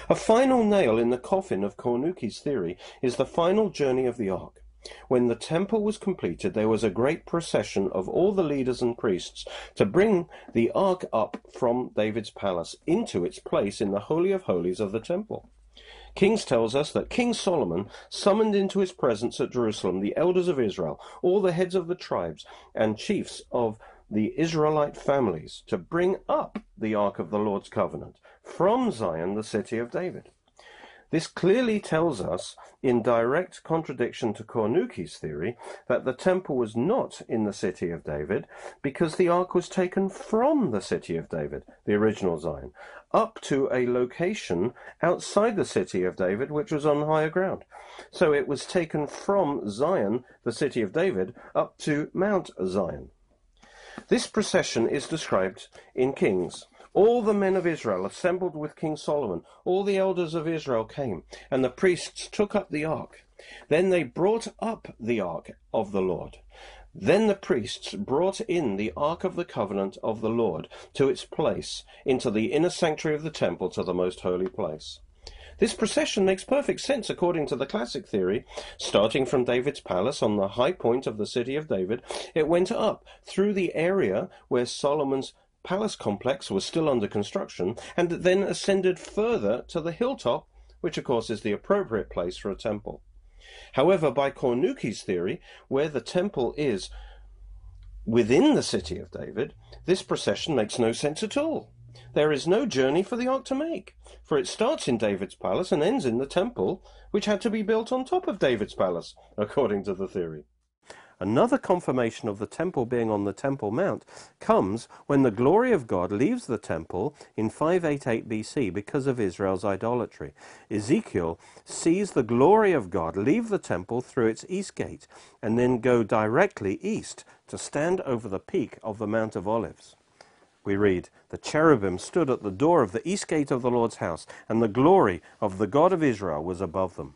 A final nail in the coffin of Cornuke's theory is the final journey of the ark. When the temple was completed, there was a great procession of all the leaders and priests to bring the ark up from David's palace into its place in the Holy of Holies of the temple. Kings tells us that King Solomon summoned into his presence at Jerusalem the elders of Israel, all the heads of the tribes, and chiefs of the Israelite families to bring up the ark of the Lord's covenant from Zion, the city of David. This clearly tells us, in direct contradiction to Cornuke's theory, that the temple was not in the city of David because the ark was taken from the city of David, the original Zion, up to a location outside the city of David, which was on higher ground. So it was taken from Zion, the city of David, up to Mount Zion. This procession is described in Kings. All the men of Israel assembled with King Solomon. All the elders of Israel came, and the priests took up the ark. Then they brought up the ark of the Lord. Then the priests brought in the ark of the covenant of the Lord to its place, into the inner sanctuary of the temple, to the most holy place. This procession makes perfect sense according to the classic theory. Starting from David's palace on the high point of the city of David, it went up through the area where Solomon's palace complex was still under construction, and then ascended further to the hilltop, which of course is the appropriate place for a temple. However, by Cornuke's theory, where the temple is within the city of David, this procession makes no sense at all. There is no journey for the ark to make, for it starts in David's palace and ends in the temple, which had to be built on top of David's palace, <laughs> according to the theory. Another confirmation of the temple being on the Temple Mount comes when the glory of God leaves the temple in 588 BC because of Israel's idolatry. Ezekiel sees the glory of God leave the temple through its east gate and then go directly east to stand over the peak of the Mount of Olives. We read, The cherubim stood at the door of the east gate of the Lord's house, and the glory of the God of Israel was above them.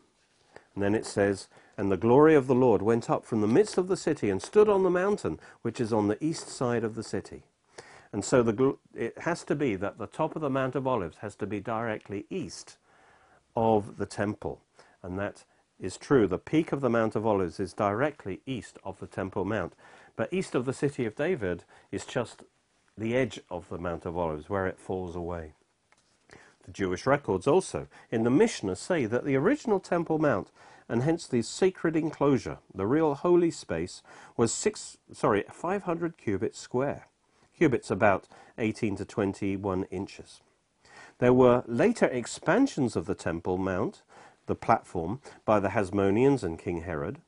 And then it says, and the glory of the Lord went up from the midst of the city and stood on the mountain which is on the east side of the city. And so the, it has to be that the top of the Mount of Olives has to be directly east of the temple. And that is true. The peak of the Mount of Olives is directly east of the Temple Mount. But east of the city of David is just the edge of the Mount of Olives where it falls away. The Jewish records also in the Mishnah say that the original Temple Mount and hence the sacred enclosure, the real holy space, was six, sorry, 500 cubits square. Cubits about 18 to 21 inches. There were later expansions of the Temple Mount, the platform, by the Hasmoneans and King Herod.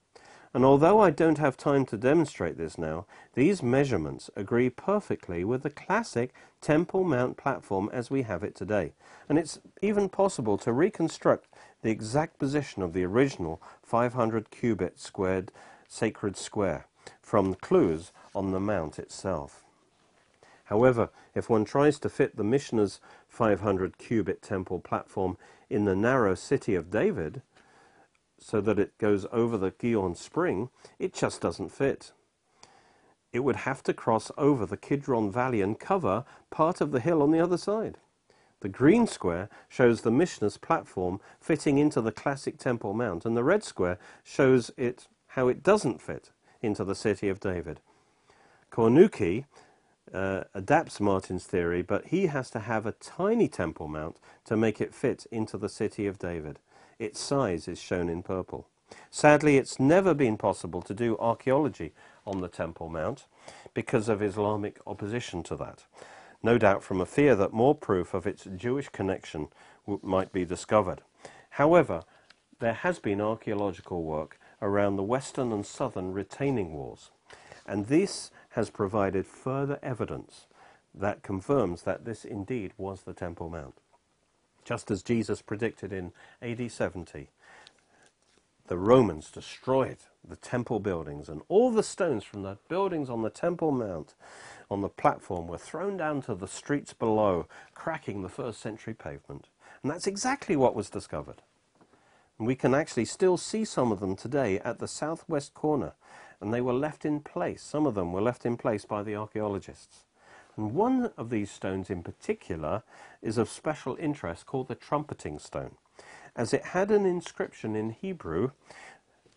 And although I don't have time to demonstrate this now, these measurements agree perfectly with the classic Temple Mount platform as we have it today. And it's even possible to reconstruct the exact position of the original 500 cubit squared sacred square from clues on the mount itself. However, if one tries to fit the Mishnah's 500 cubit temple platform in the narrow city of David, so that it goes over the Gihon spring, it just doesn't fit. It would have to cross over the Kidron Valley and cover part of the hill on the other side. The green square shows the Mishnah's platform fitting into the classic Temple Mount, and the red square shows it how it doesn't fit into the city of David. Cornuke uh, adapts Martin's theory, but he has to have a tiny Temple Mount to make it fit into the city of David. Its size is shown in purple. Sadly, it's never been possible to do archaeology on the Temple Mount because of Islamic opposition to that no doubt from a fear that more proof of its Jewish connection might be discovered. However, there has been archaeological work around the western and southern retaining walls, and this has provided further evidence that confirms that this indeed was the Temple Mount. Just as Jesus predicted in AD 70, the Romans destroyed the temple buildings, and all the stones from the buildings on the Temple Mount on the platform were thrown down to the streets below, cracking the first century pavement. And that's exactly what was discovered. And we can actually still see some of them today at the southwest corner, and they were left in place. Some of them were left in place by the archaeologists. And one of these stones in particular is of special interest called the trumpeting stone, as it had an inscription in Hebrew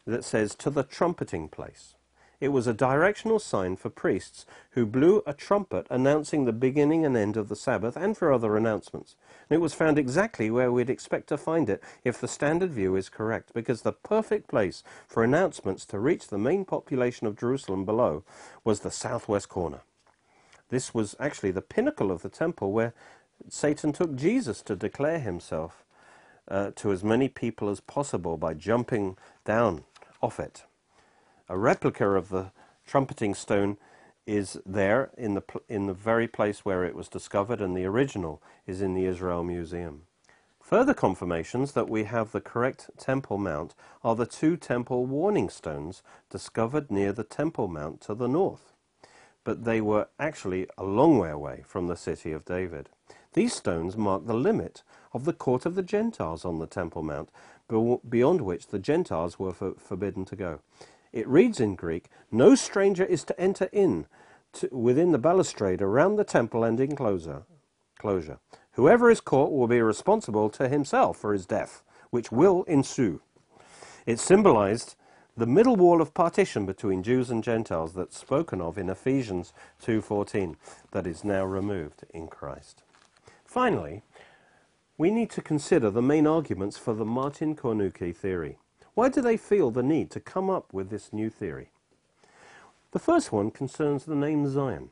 that says, to the trumpeting place. It was a directional sign for priests who blew a trumpet announcing the beginning and end of the Sabbath and for other announcements. And it was found exactly where we'd expect to find it if the standard view is correct, because the perfect place for announcements to reach the main population of Jerusalem below was the southwest corner. This was actually the pinnacle of the temple where Satan took Jesus to declare himself uh, to as many people as possible by jumping down off it. A replica of the trumpeting stone is there in the, in the very place where it was discovered, and the original is in the Israel Museum. Further confirmations that we have the correct Temple Mount are the two temple warning stones discovered near the Temple Mount to the north. But they were actually a long way away from the city of David. These stones mark the limit of the court of the Gentiles on the Temple Mount, beyond which the Gentiles were for forbidden to go. It reads in Greek, No stranger is to enter in to, within the balustrade around the temple and enclosure. Closure. Whoever is caught will be responsible to himself for his death, which will ensue. It symbolized the middle wall of partition between Jews and Gentiles that's spoken of in Ephesians 2:14 that is now removed in Christ. Finally, we need to consider the main arguments for the Martin Cornuke theory. Why do they feel the need to come up with this new theory? The first one concerns the name Zion.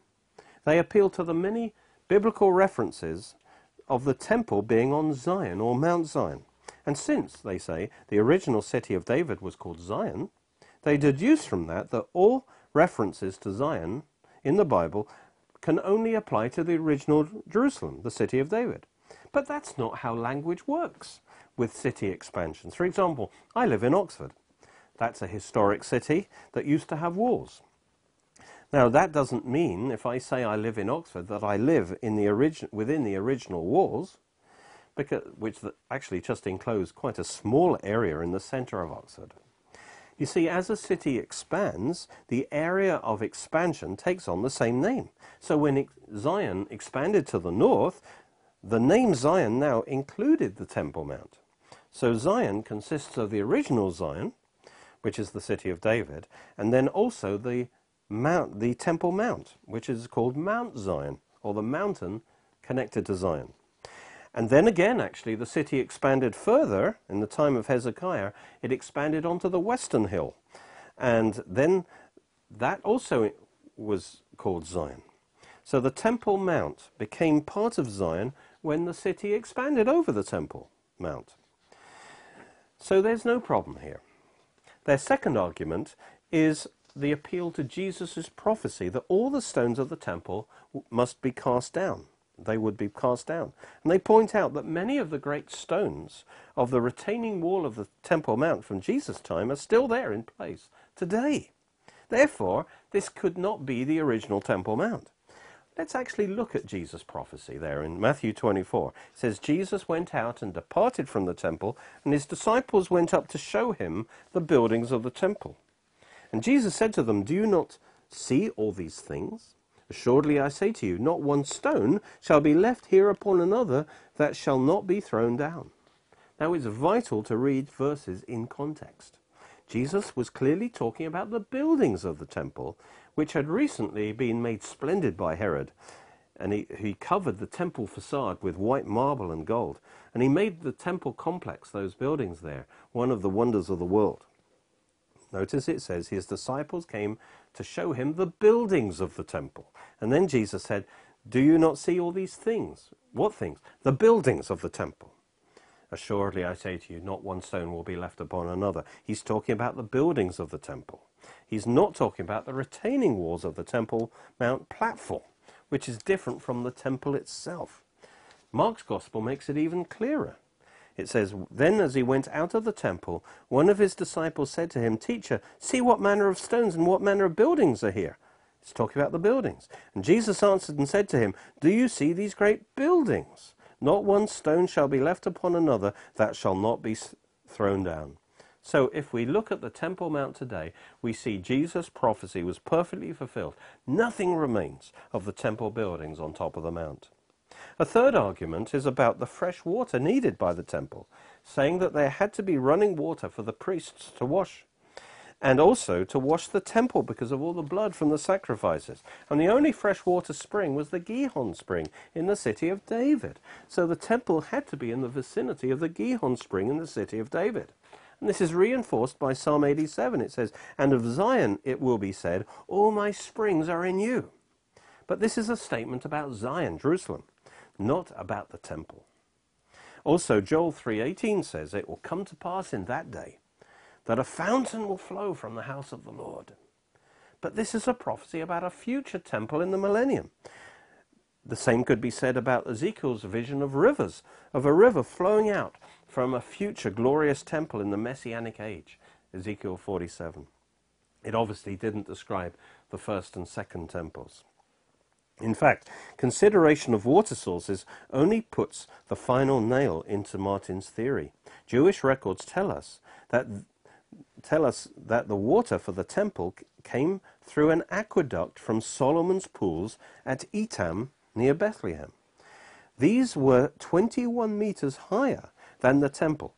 They appeal to the many biblical references of the temple being on Zion or Mount Zion. And since, they say, the original city of David was called Zion, they deduce from that that all references to Zion in the Bible can only apply to the original Jerusalem, the city of David. But that's not how language works with city expansions. For example, I live in Oxford. That's a historic city that used to have walls. Now, that doesn't mean, if I say I live in Oxford, that I live in the origin within the original walls, because, which actually just enclose quite a small area in the centre of Oxford. You see, as a city expands, the area of expansion takes on the same name. So when Zion expanded to the north, the name Zion now included the Temple Mount. So Zion consists of the original Zion, which is the city of David, and then also the mount, the Temple Mount, which is called Mount Zion, or the mountain connected to Zion. And then again, actually, the city expanded further in the time of Hezekiah. It expanded onto the western hill. And then that also was called Zion. So the Temple Mount became part of Zion when the city expanded over the Temple Mount. So there's no problem here. Their second argument is the appeal to Jesus' prophecy that all the stones of the temple must be cast down. They would be cast down. And they point out that many of the great stones of the retaining wall of the Temple Mount from Jesus' time are still there in place today. Therefore, this could not be the original Temple Mount. Let's actually look at Jesus' prophecy there in Matthew 24. It says, Jesus went out and departed from the temple, and his disciples went up to show him the buildings of the temple. And Jesus said to them, Do you not see all these things? Assuredly I say to you, not one stone shall be left here upon another that shall not be thrown down. Now it's vital to read verses in context. Jesus was clearly talking about the buildings of the temple, which had recently been made splendid by Herod. And he, he covered the temple facade with white marble and gold. And he made the temple complex, those buildings there, one of the wonders of the world. Notice it says his disciples came to show him the buildings of the temple. And then Jesus said, Do you not see all these things? What things? The buildings of the temple. Assuredly, I say to you, not one stone will be left upon another. He's talking about the buildings of the temple. He's not talking about the retaining walls of the Temple Mount platform, which is different from the temple itself. Mark's Gospel makes it even clearer. It says, Then as he went out of the temple, one of his disciples said to him, Teacher, see what manner of stones and what manner of buildings are here. It's talking about the buildings. And Jesus answered and said to him, Do you see these great buildings? Not one stone shall be left upon another that shall not be thrown down. So if we look at the Temple Mount today, we see Jesus' prophecy was perfectly fulfilled. Nothing remains of the temple buildings on top of the mount. A third argument is about the fresh water needed by the temple, saying that there had to be running water for the priests to wash and also to wash the temple because of all the blood from the sacrifices. And the only freshwater spring was the Gihon spring in the city of David. So the temple had to be in the vicinity of the Gihon spring in the city of David. And this is reinforced by Psalm 87. It says, And of Zion it will be said, All my springs are in you. But this is a statement about Zion, Jerusalem, not about the temple. Also, Joel 3.18 says, It will come to pass in that day that a fountain will flow from the house of the Lord. But this is a prophecy about a future temple in the millennium. The same could be said about Ezekiel's vision of rivers, of a river flowing out from a future glorious temple in the Messianic age, Ezekiel 47. It obviously didn't describe the first and second temples. In fact, consideration of water sources only puts the final nail into Martin's theory. Jewish records tell us that tell us that the water for the temple came through an aqueduct from Solomon's pools at Etam near Bethlehem. These were 21 meters higher than the temple.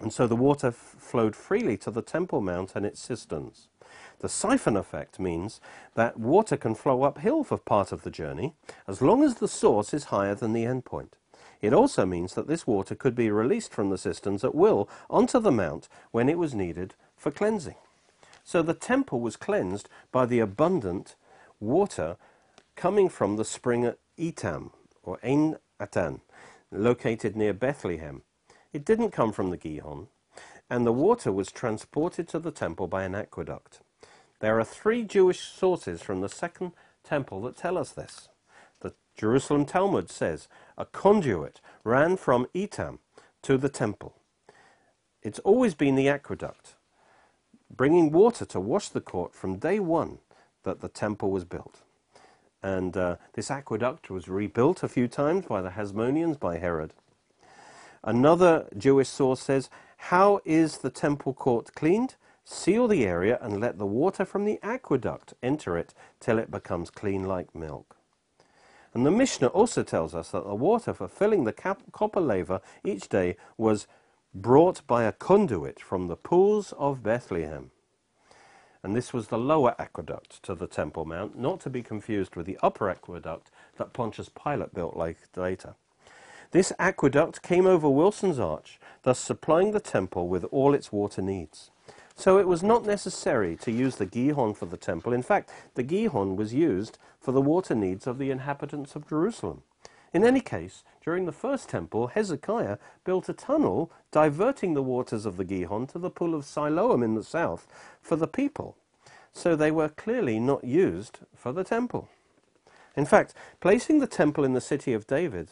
And so the water flowed freely to the Temple Mount and its cisterns. The siphon effect means that water can flow uphill for part of the journey as long as the source is higher than the endpoint. It also means that this water could be released from the cisterns at will onto the mount when it was needed for cleansing. So the temple was cleansed by the abundant water coming from the spring at Etam, or Ein Atan, located near Bethlehem. It didn't come from the Gihon, and the water was transported to the temple by an aqueduct. There are three Jewish sources from the second temple that tell us this. The Jerusalem Talmud says a conduit ran from Etam to the temple. It's always been the aqueduct, bringing water to wash the court from day one that the temple was built. And uh, this aqueduct was rebuilt a few times by the Hasmoneans, by Herod. Another Jewish source says, How is the temple court cleaned? Seal the area and let the water from the aqueduct enter it till it becomes clean like milk. And the Mishnah also tells us that the water for filling the copper laver each day was brought by a conduit from the pools of Bethlehem. And this was the lower aqueduct to the Temple Mount, not to be confused with the upper aqueduct that Pontius Pilate built later. This aqueduct came over Wilson's Arch, thus supplying the temple with all its water needs. So it was not necessary to use the Gihon for the temple. In fact, the Gihon was used for the water needs of the inhabitants of Jerusalem. In any case, during the first temple, Hezekiah built a tunnel diverting the waters of the Gihon to the pool of Siloam in the south for the people. So they were clearly not used for the temple. In fact, placing the temple in the city of David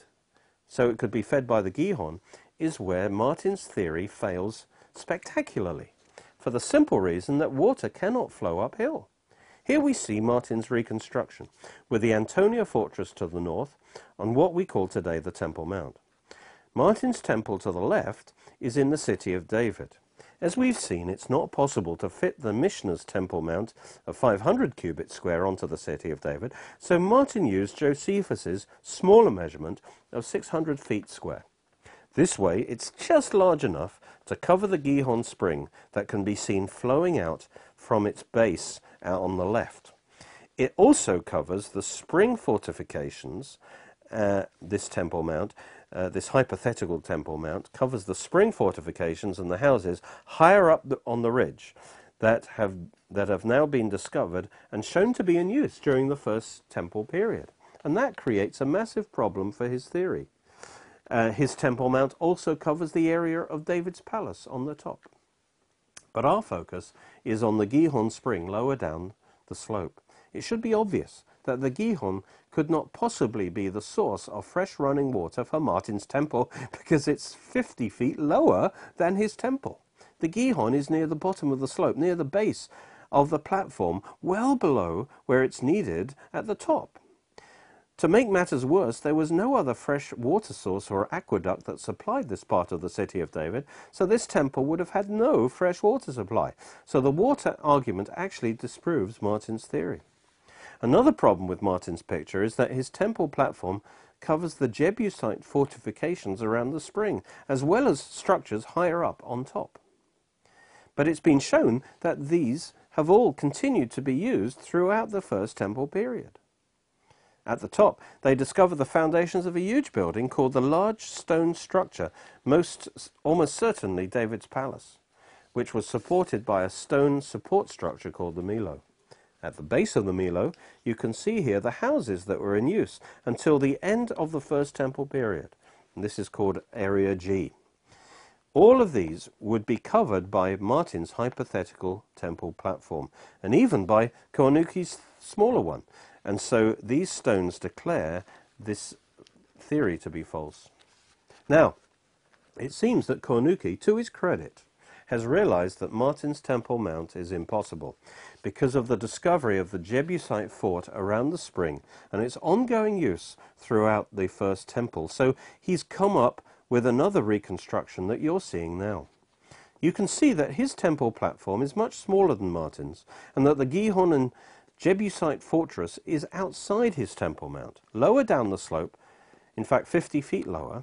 so it could be fed by the Gihon is where Martin's theory fails spectacularly, for the simple reason that water cannot flow uphill. Here we see Martin's reconstruction, with the Antonia fortress to the north on what we call today the Temple Mount. Martin's temple to the left is in the city of David. As we've seen, it's not possible to fit the Mishnah's Temple Mount of 500 cubits square onto the city of David, so Martin used Josephus's smaller measurement of 600 feet square. This way, it's just large enough to cover the Gihon spring that can be seen flowing out from its base out on the left. It also covers the spring fortifications, uh, this Temple Mount, uh, this hypothetical Temple Mount covers the spring fortifications and the houses higher up the, on the ridge that have, that have now been discovered and shown to be in use during the first Temple period. And that creates a massive problem for his theory. Uh, his Temple Mount also covers the area of David's palace on the top. But our focus is on the Gihon spring lower down the slope. It should be obvious that the Gihon could not possibly be the source of fresh running water for Martin's temple <laughs> because it's 50 feet lower than his temple. The Gihon is near the bottom of the slope, near the base of the platform, well below where it's needed at the top. To make matters worse, there was no other fresh water source or aqueduct that supplied this part of the city of David, so this temple would have had no fresh water supply. So the water argument actually disproves Martin's theory. Another problem with Martin's picture is that his temple platform covers the Jebusite fortifications around the spring, as well as structures higher up on top. But it's been shown that these have all continued to be used throughout the First Temple period. At the top, they discover the foundations of a huge building called the large stone structure, most almost certainly David's palace, which was supported by a stone support structure called the Millo. At the base of the Millo, you can see here the houses that were in use until the end of the First Temple period. And this is called Area G. All of these would be covered by Martin's hypothetical temple platform, and even by Cornuke's smaller one. And so these stones declare this theory to be false. Now, it seems that Cornuke, to his credit, has realized that Martin's Temple Mount is impossible because of the discovery of the Jebusite fort around the spring and its ongoing use throughout the first temple. So he's come up with another reconstruction that you're seeing now. You can see that his temple platform is much smaller than Martin's and that the Gihon and Jebusite fortress is outside his temple mount, lower down the slope, in fact 50 feet lower.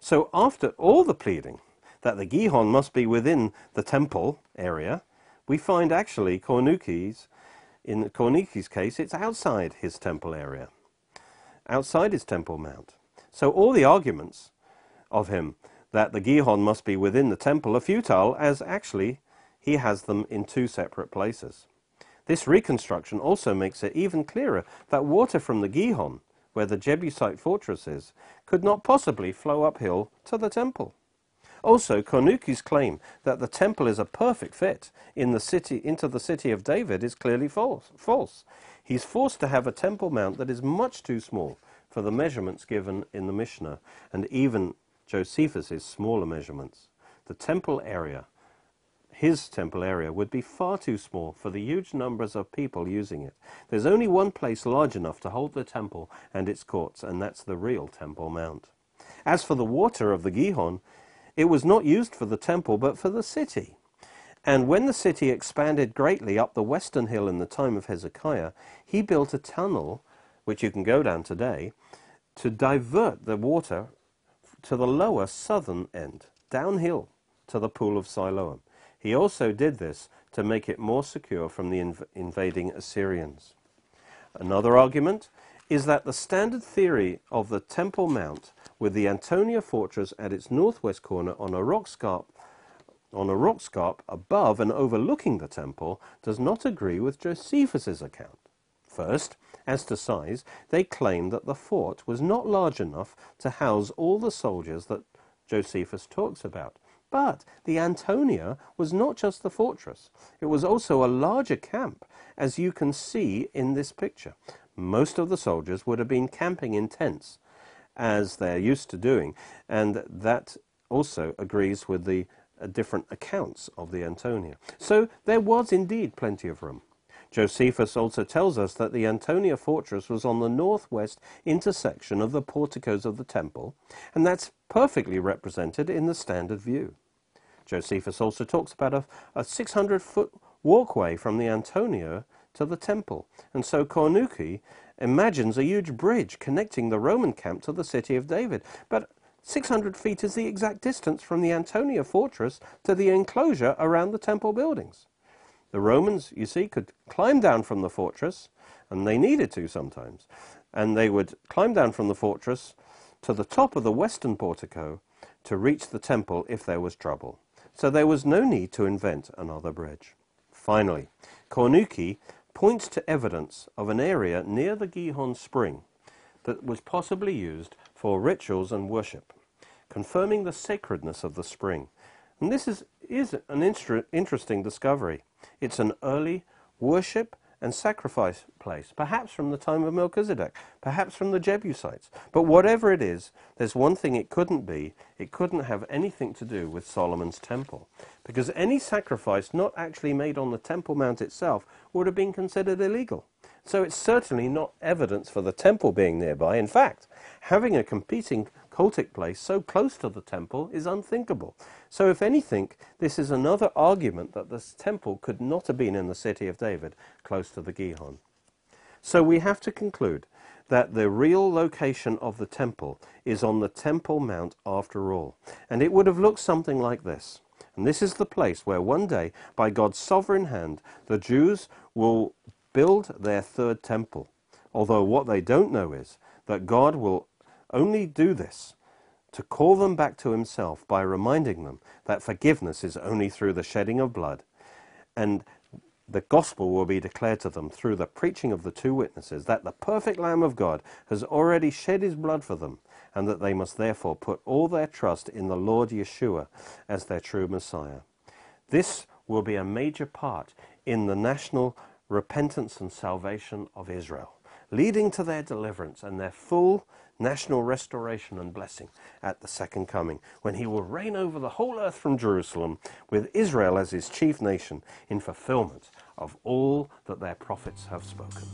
So after all the pleading, that the Gihon must be within the temple area, we find actually Cornuke's, in Cornuke's case, it's outside his temple area, outside his temple mount. So all the arguments of him that the Gihon must be within the temple are futile, as actually he has them in two separate places. This reconstruction also makes it even clearer that water from the Gihon, where the Jebusite fortress is, could not possibly flow uphill to the temple. Also, Cornuke's claim that the temple is a perfect fit in the city, into the city of David is clearly false. false. He's forced to have a temple mount that is much too small for the measurements given in the Mishnah, and even Josephus's smaller measurements. The temple area, his temple area, would be far too small for the huge numbers of people using it. There's only one place large enough to hold the temple and its courts, and that's the real Temple Mount. As for the water of the Gihon, it was not used for the temple, but for the city. And when the city expanded greatly up the western hill in the time of Hezekiah, he built a tunnel, which you can go down today, to divert the water to the lower southern end, downhill to the pool of Siloam. He also did this to make it more secure from the inv invading Assyrians. Another argument is that the standard theory of the Temple Mount with the Antonia fortress at its northwest corner on a rock scarp on a rock scarp above and overlooking the temple does not agree with Josephus's account. First, as to size, they claim that the fort was not large enough to house all the soldiers that Josephus talks about. But the Antonia was not just the fortress, it was also a larger camp, as you can see in this picture. Most of the soldiers would have been camping in tents, as they're used to doing, and that also agrees with the uh, different accounts of the Antonia. So there was indeed plenty of room. Josephus also tells us that the Antonia fortress was on the northwest intersection of the porticos of the temple, and that's perfectly represented in the standard view. Josephus also talks about a, a 600 foot walkway from the Antonia to the temple, and so Cornuke imagines a huge bridge connecting the Roman camp to the city of David. But 600 feet is the exact distance from the Antonia fortress to the enclosure around the temple buildings. The Romans, you see, could climb down from the fortress, and they needed to sometimes, and they would climb down from the fortress to the top of the western portico to reach the temple if there was trouble. So there was no need to invent another bridge. Finally, Cornuke points to evidence of an area near the Gihon spring that was possibly used for rituals and worship, confirming the sacredness of the spring. And this is, is an interesting discovery. It's an early worship and sacrifice place, perhaps from the time of Melchizedek, perhaps from the Jebusites. But whatever it is, there's one thing it couldn't be. It couldn't have anything to do with Solomon's temple. Because any sacrifice not actually made on the Temple Mount itself would have been considered illegal. So it's certainly not evidence for the temple being nearby. In fact, having a competing cultic place so close to the temple is unthinkable. So, if anything, this is another argument that this temple could not have been in the city of David, close to the Gihon. So, we have to conclude that the real location of the temple is on the Temple Mount after all. And it would have looked something like this. And this is the place where one day, by God's sovereign hand, the Jews will build their third temple. Although what they don't know is that God will only do this to call them back to himself by reminding them that forgiveness is only through the shedding of blood, and the gospel will be declared to them through the preaching of the two witnesses that the perfect Lamb of God has already shed his blood for them, and that they must therefore put all their trust in the Lord Yeshua as their true Messiah. This will be a major part in the national repentance and salvation of Israel, leading to their deliverance and their full national restoration and blessing at the second coming, when he will reign over the whole earth from Jerusalem, with Israel as his chief nation, in fulfillment of all that their prophets have spoken.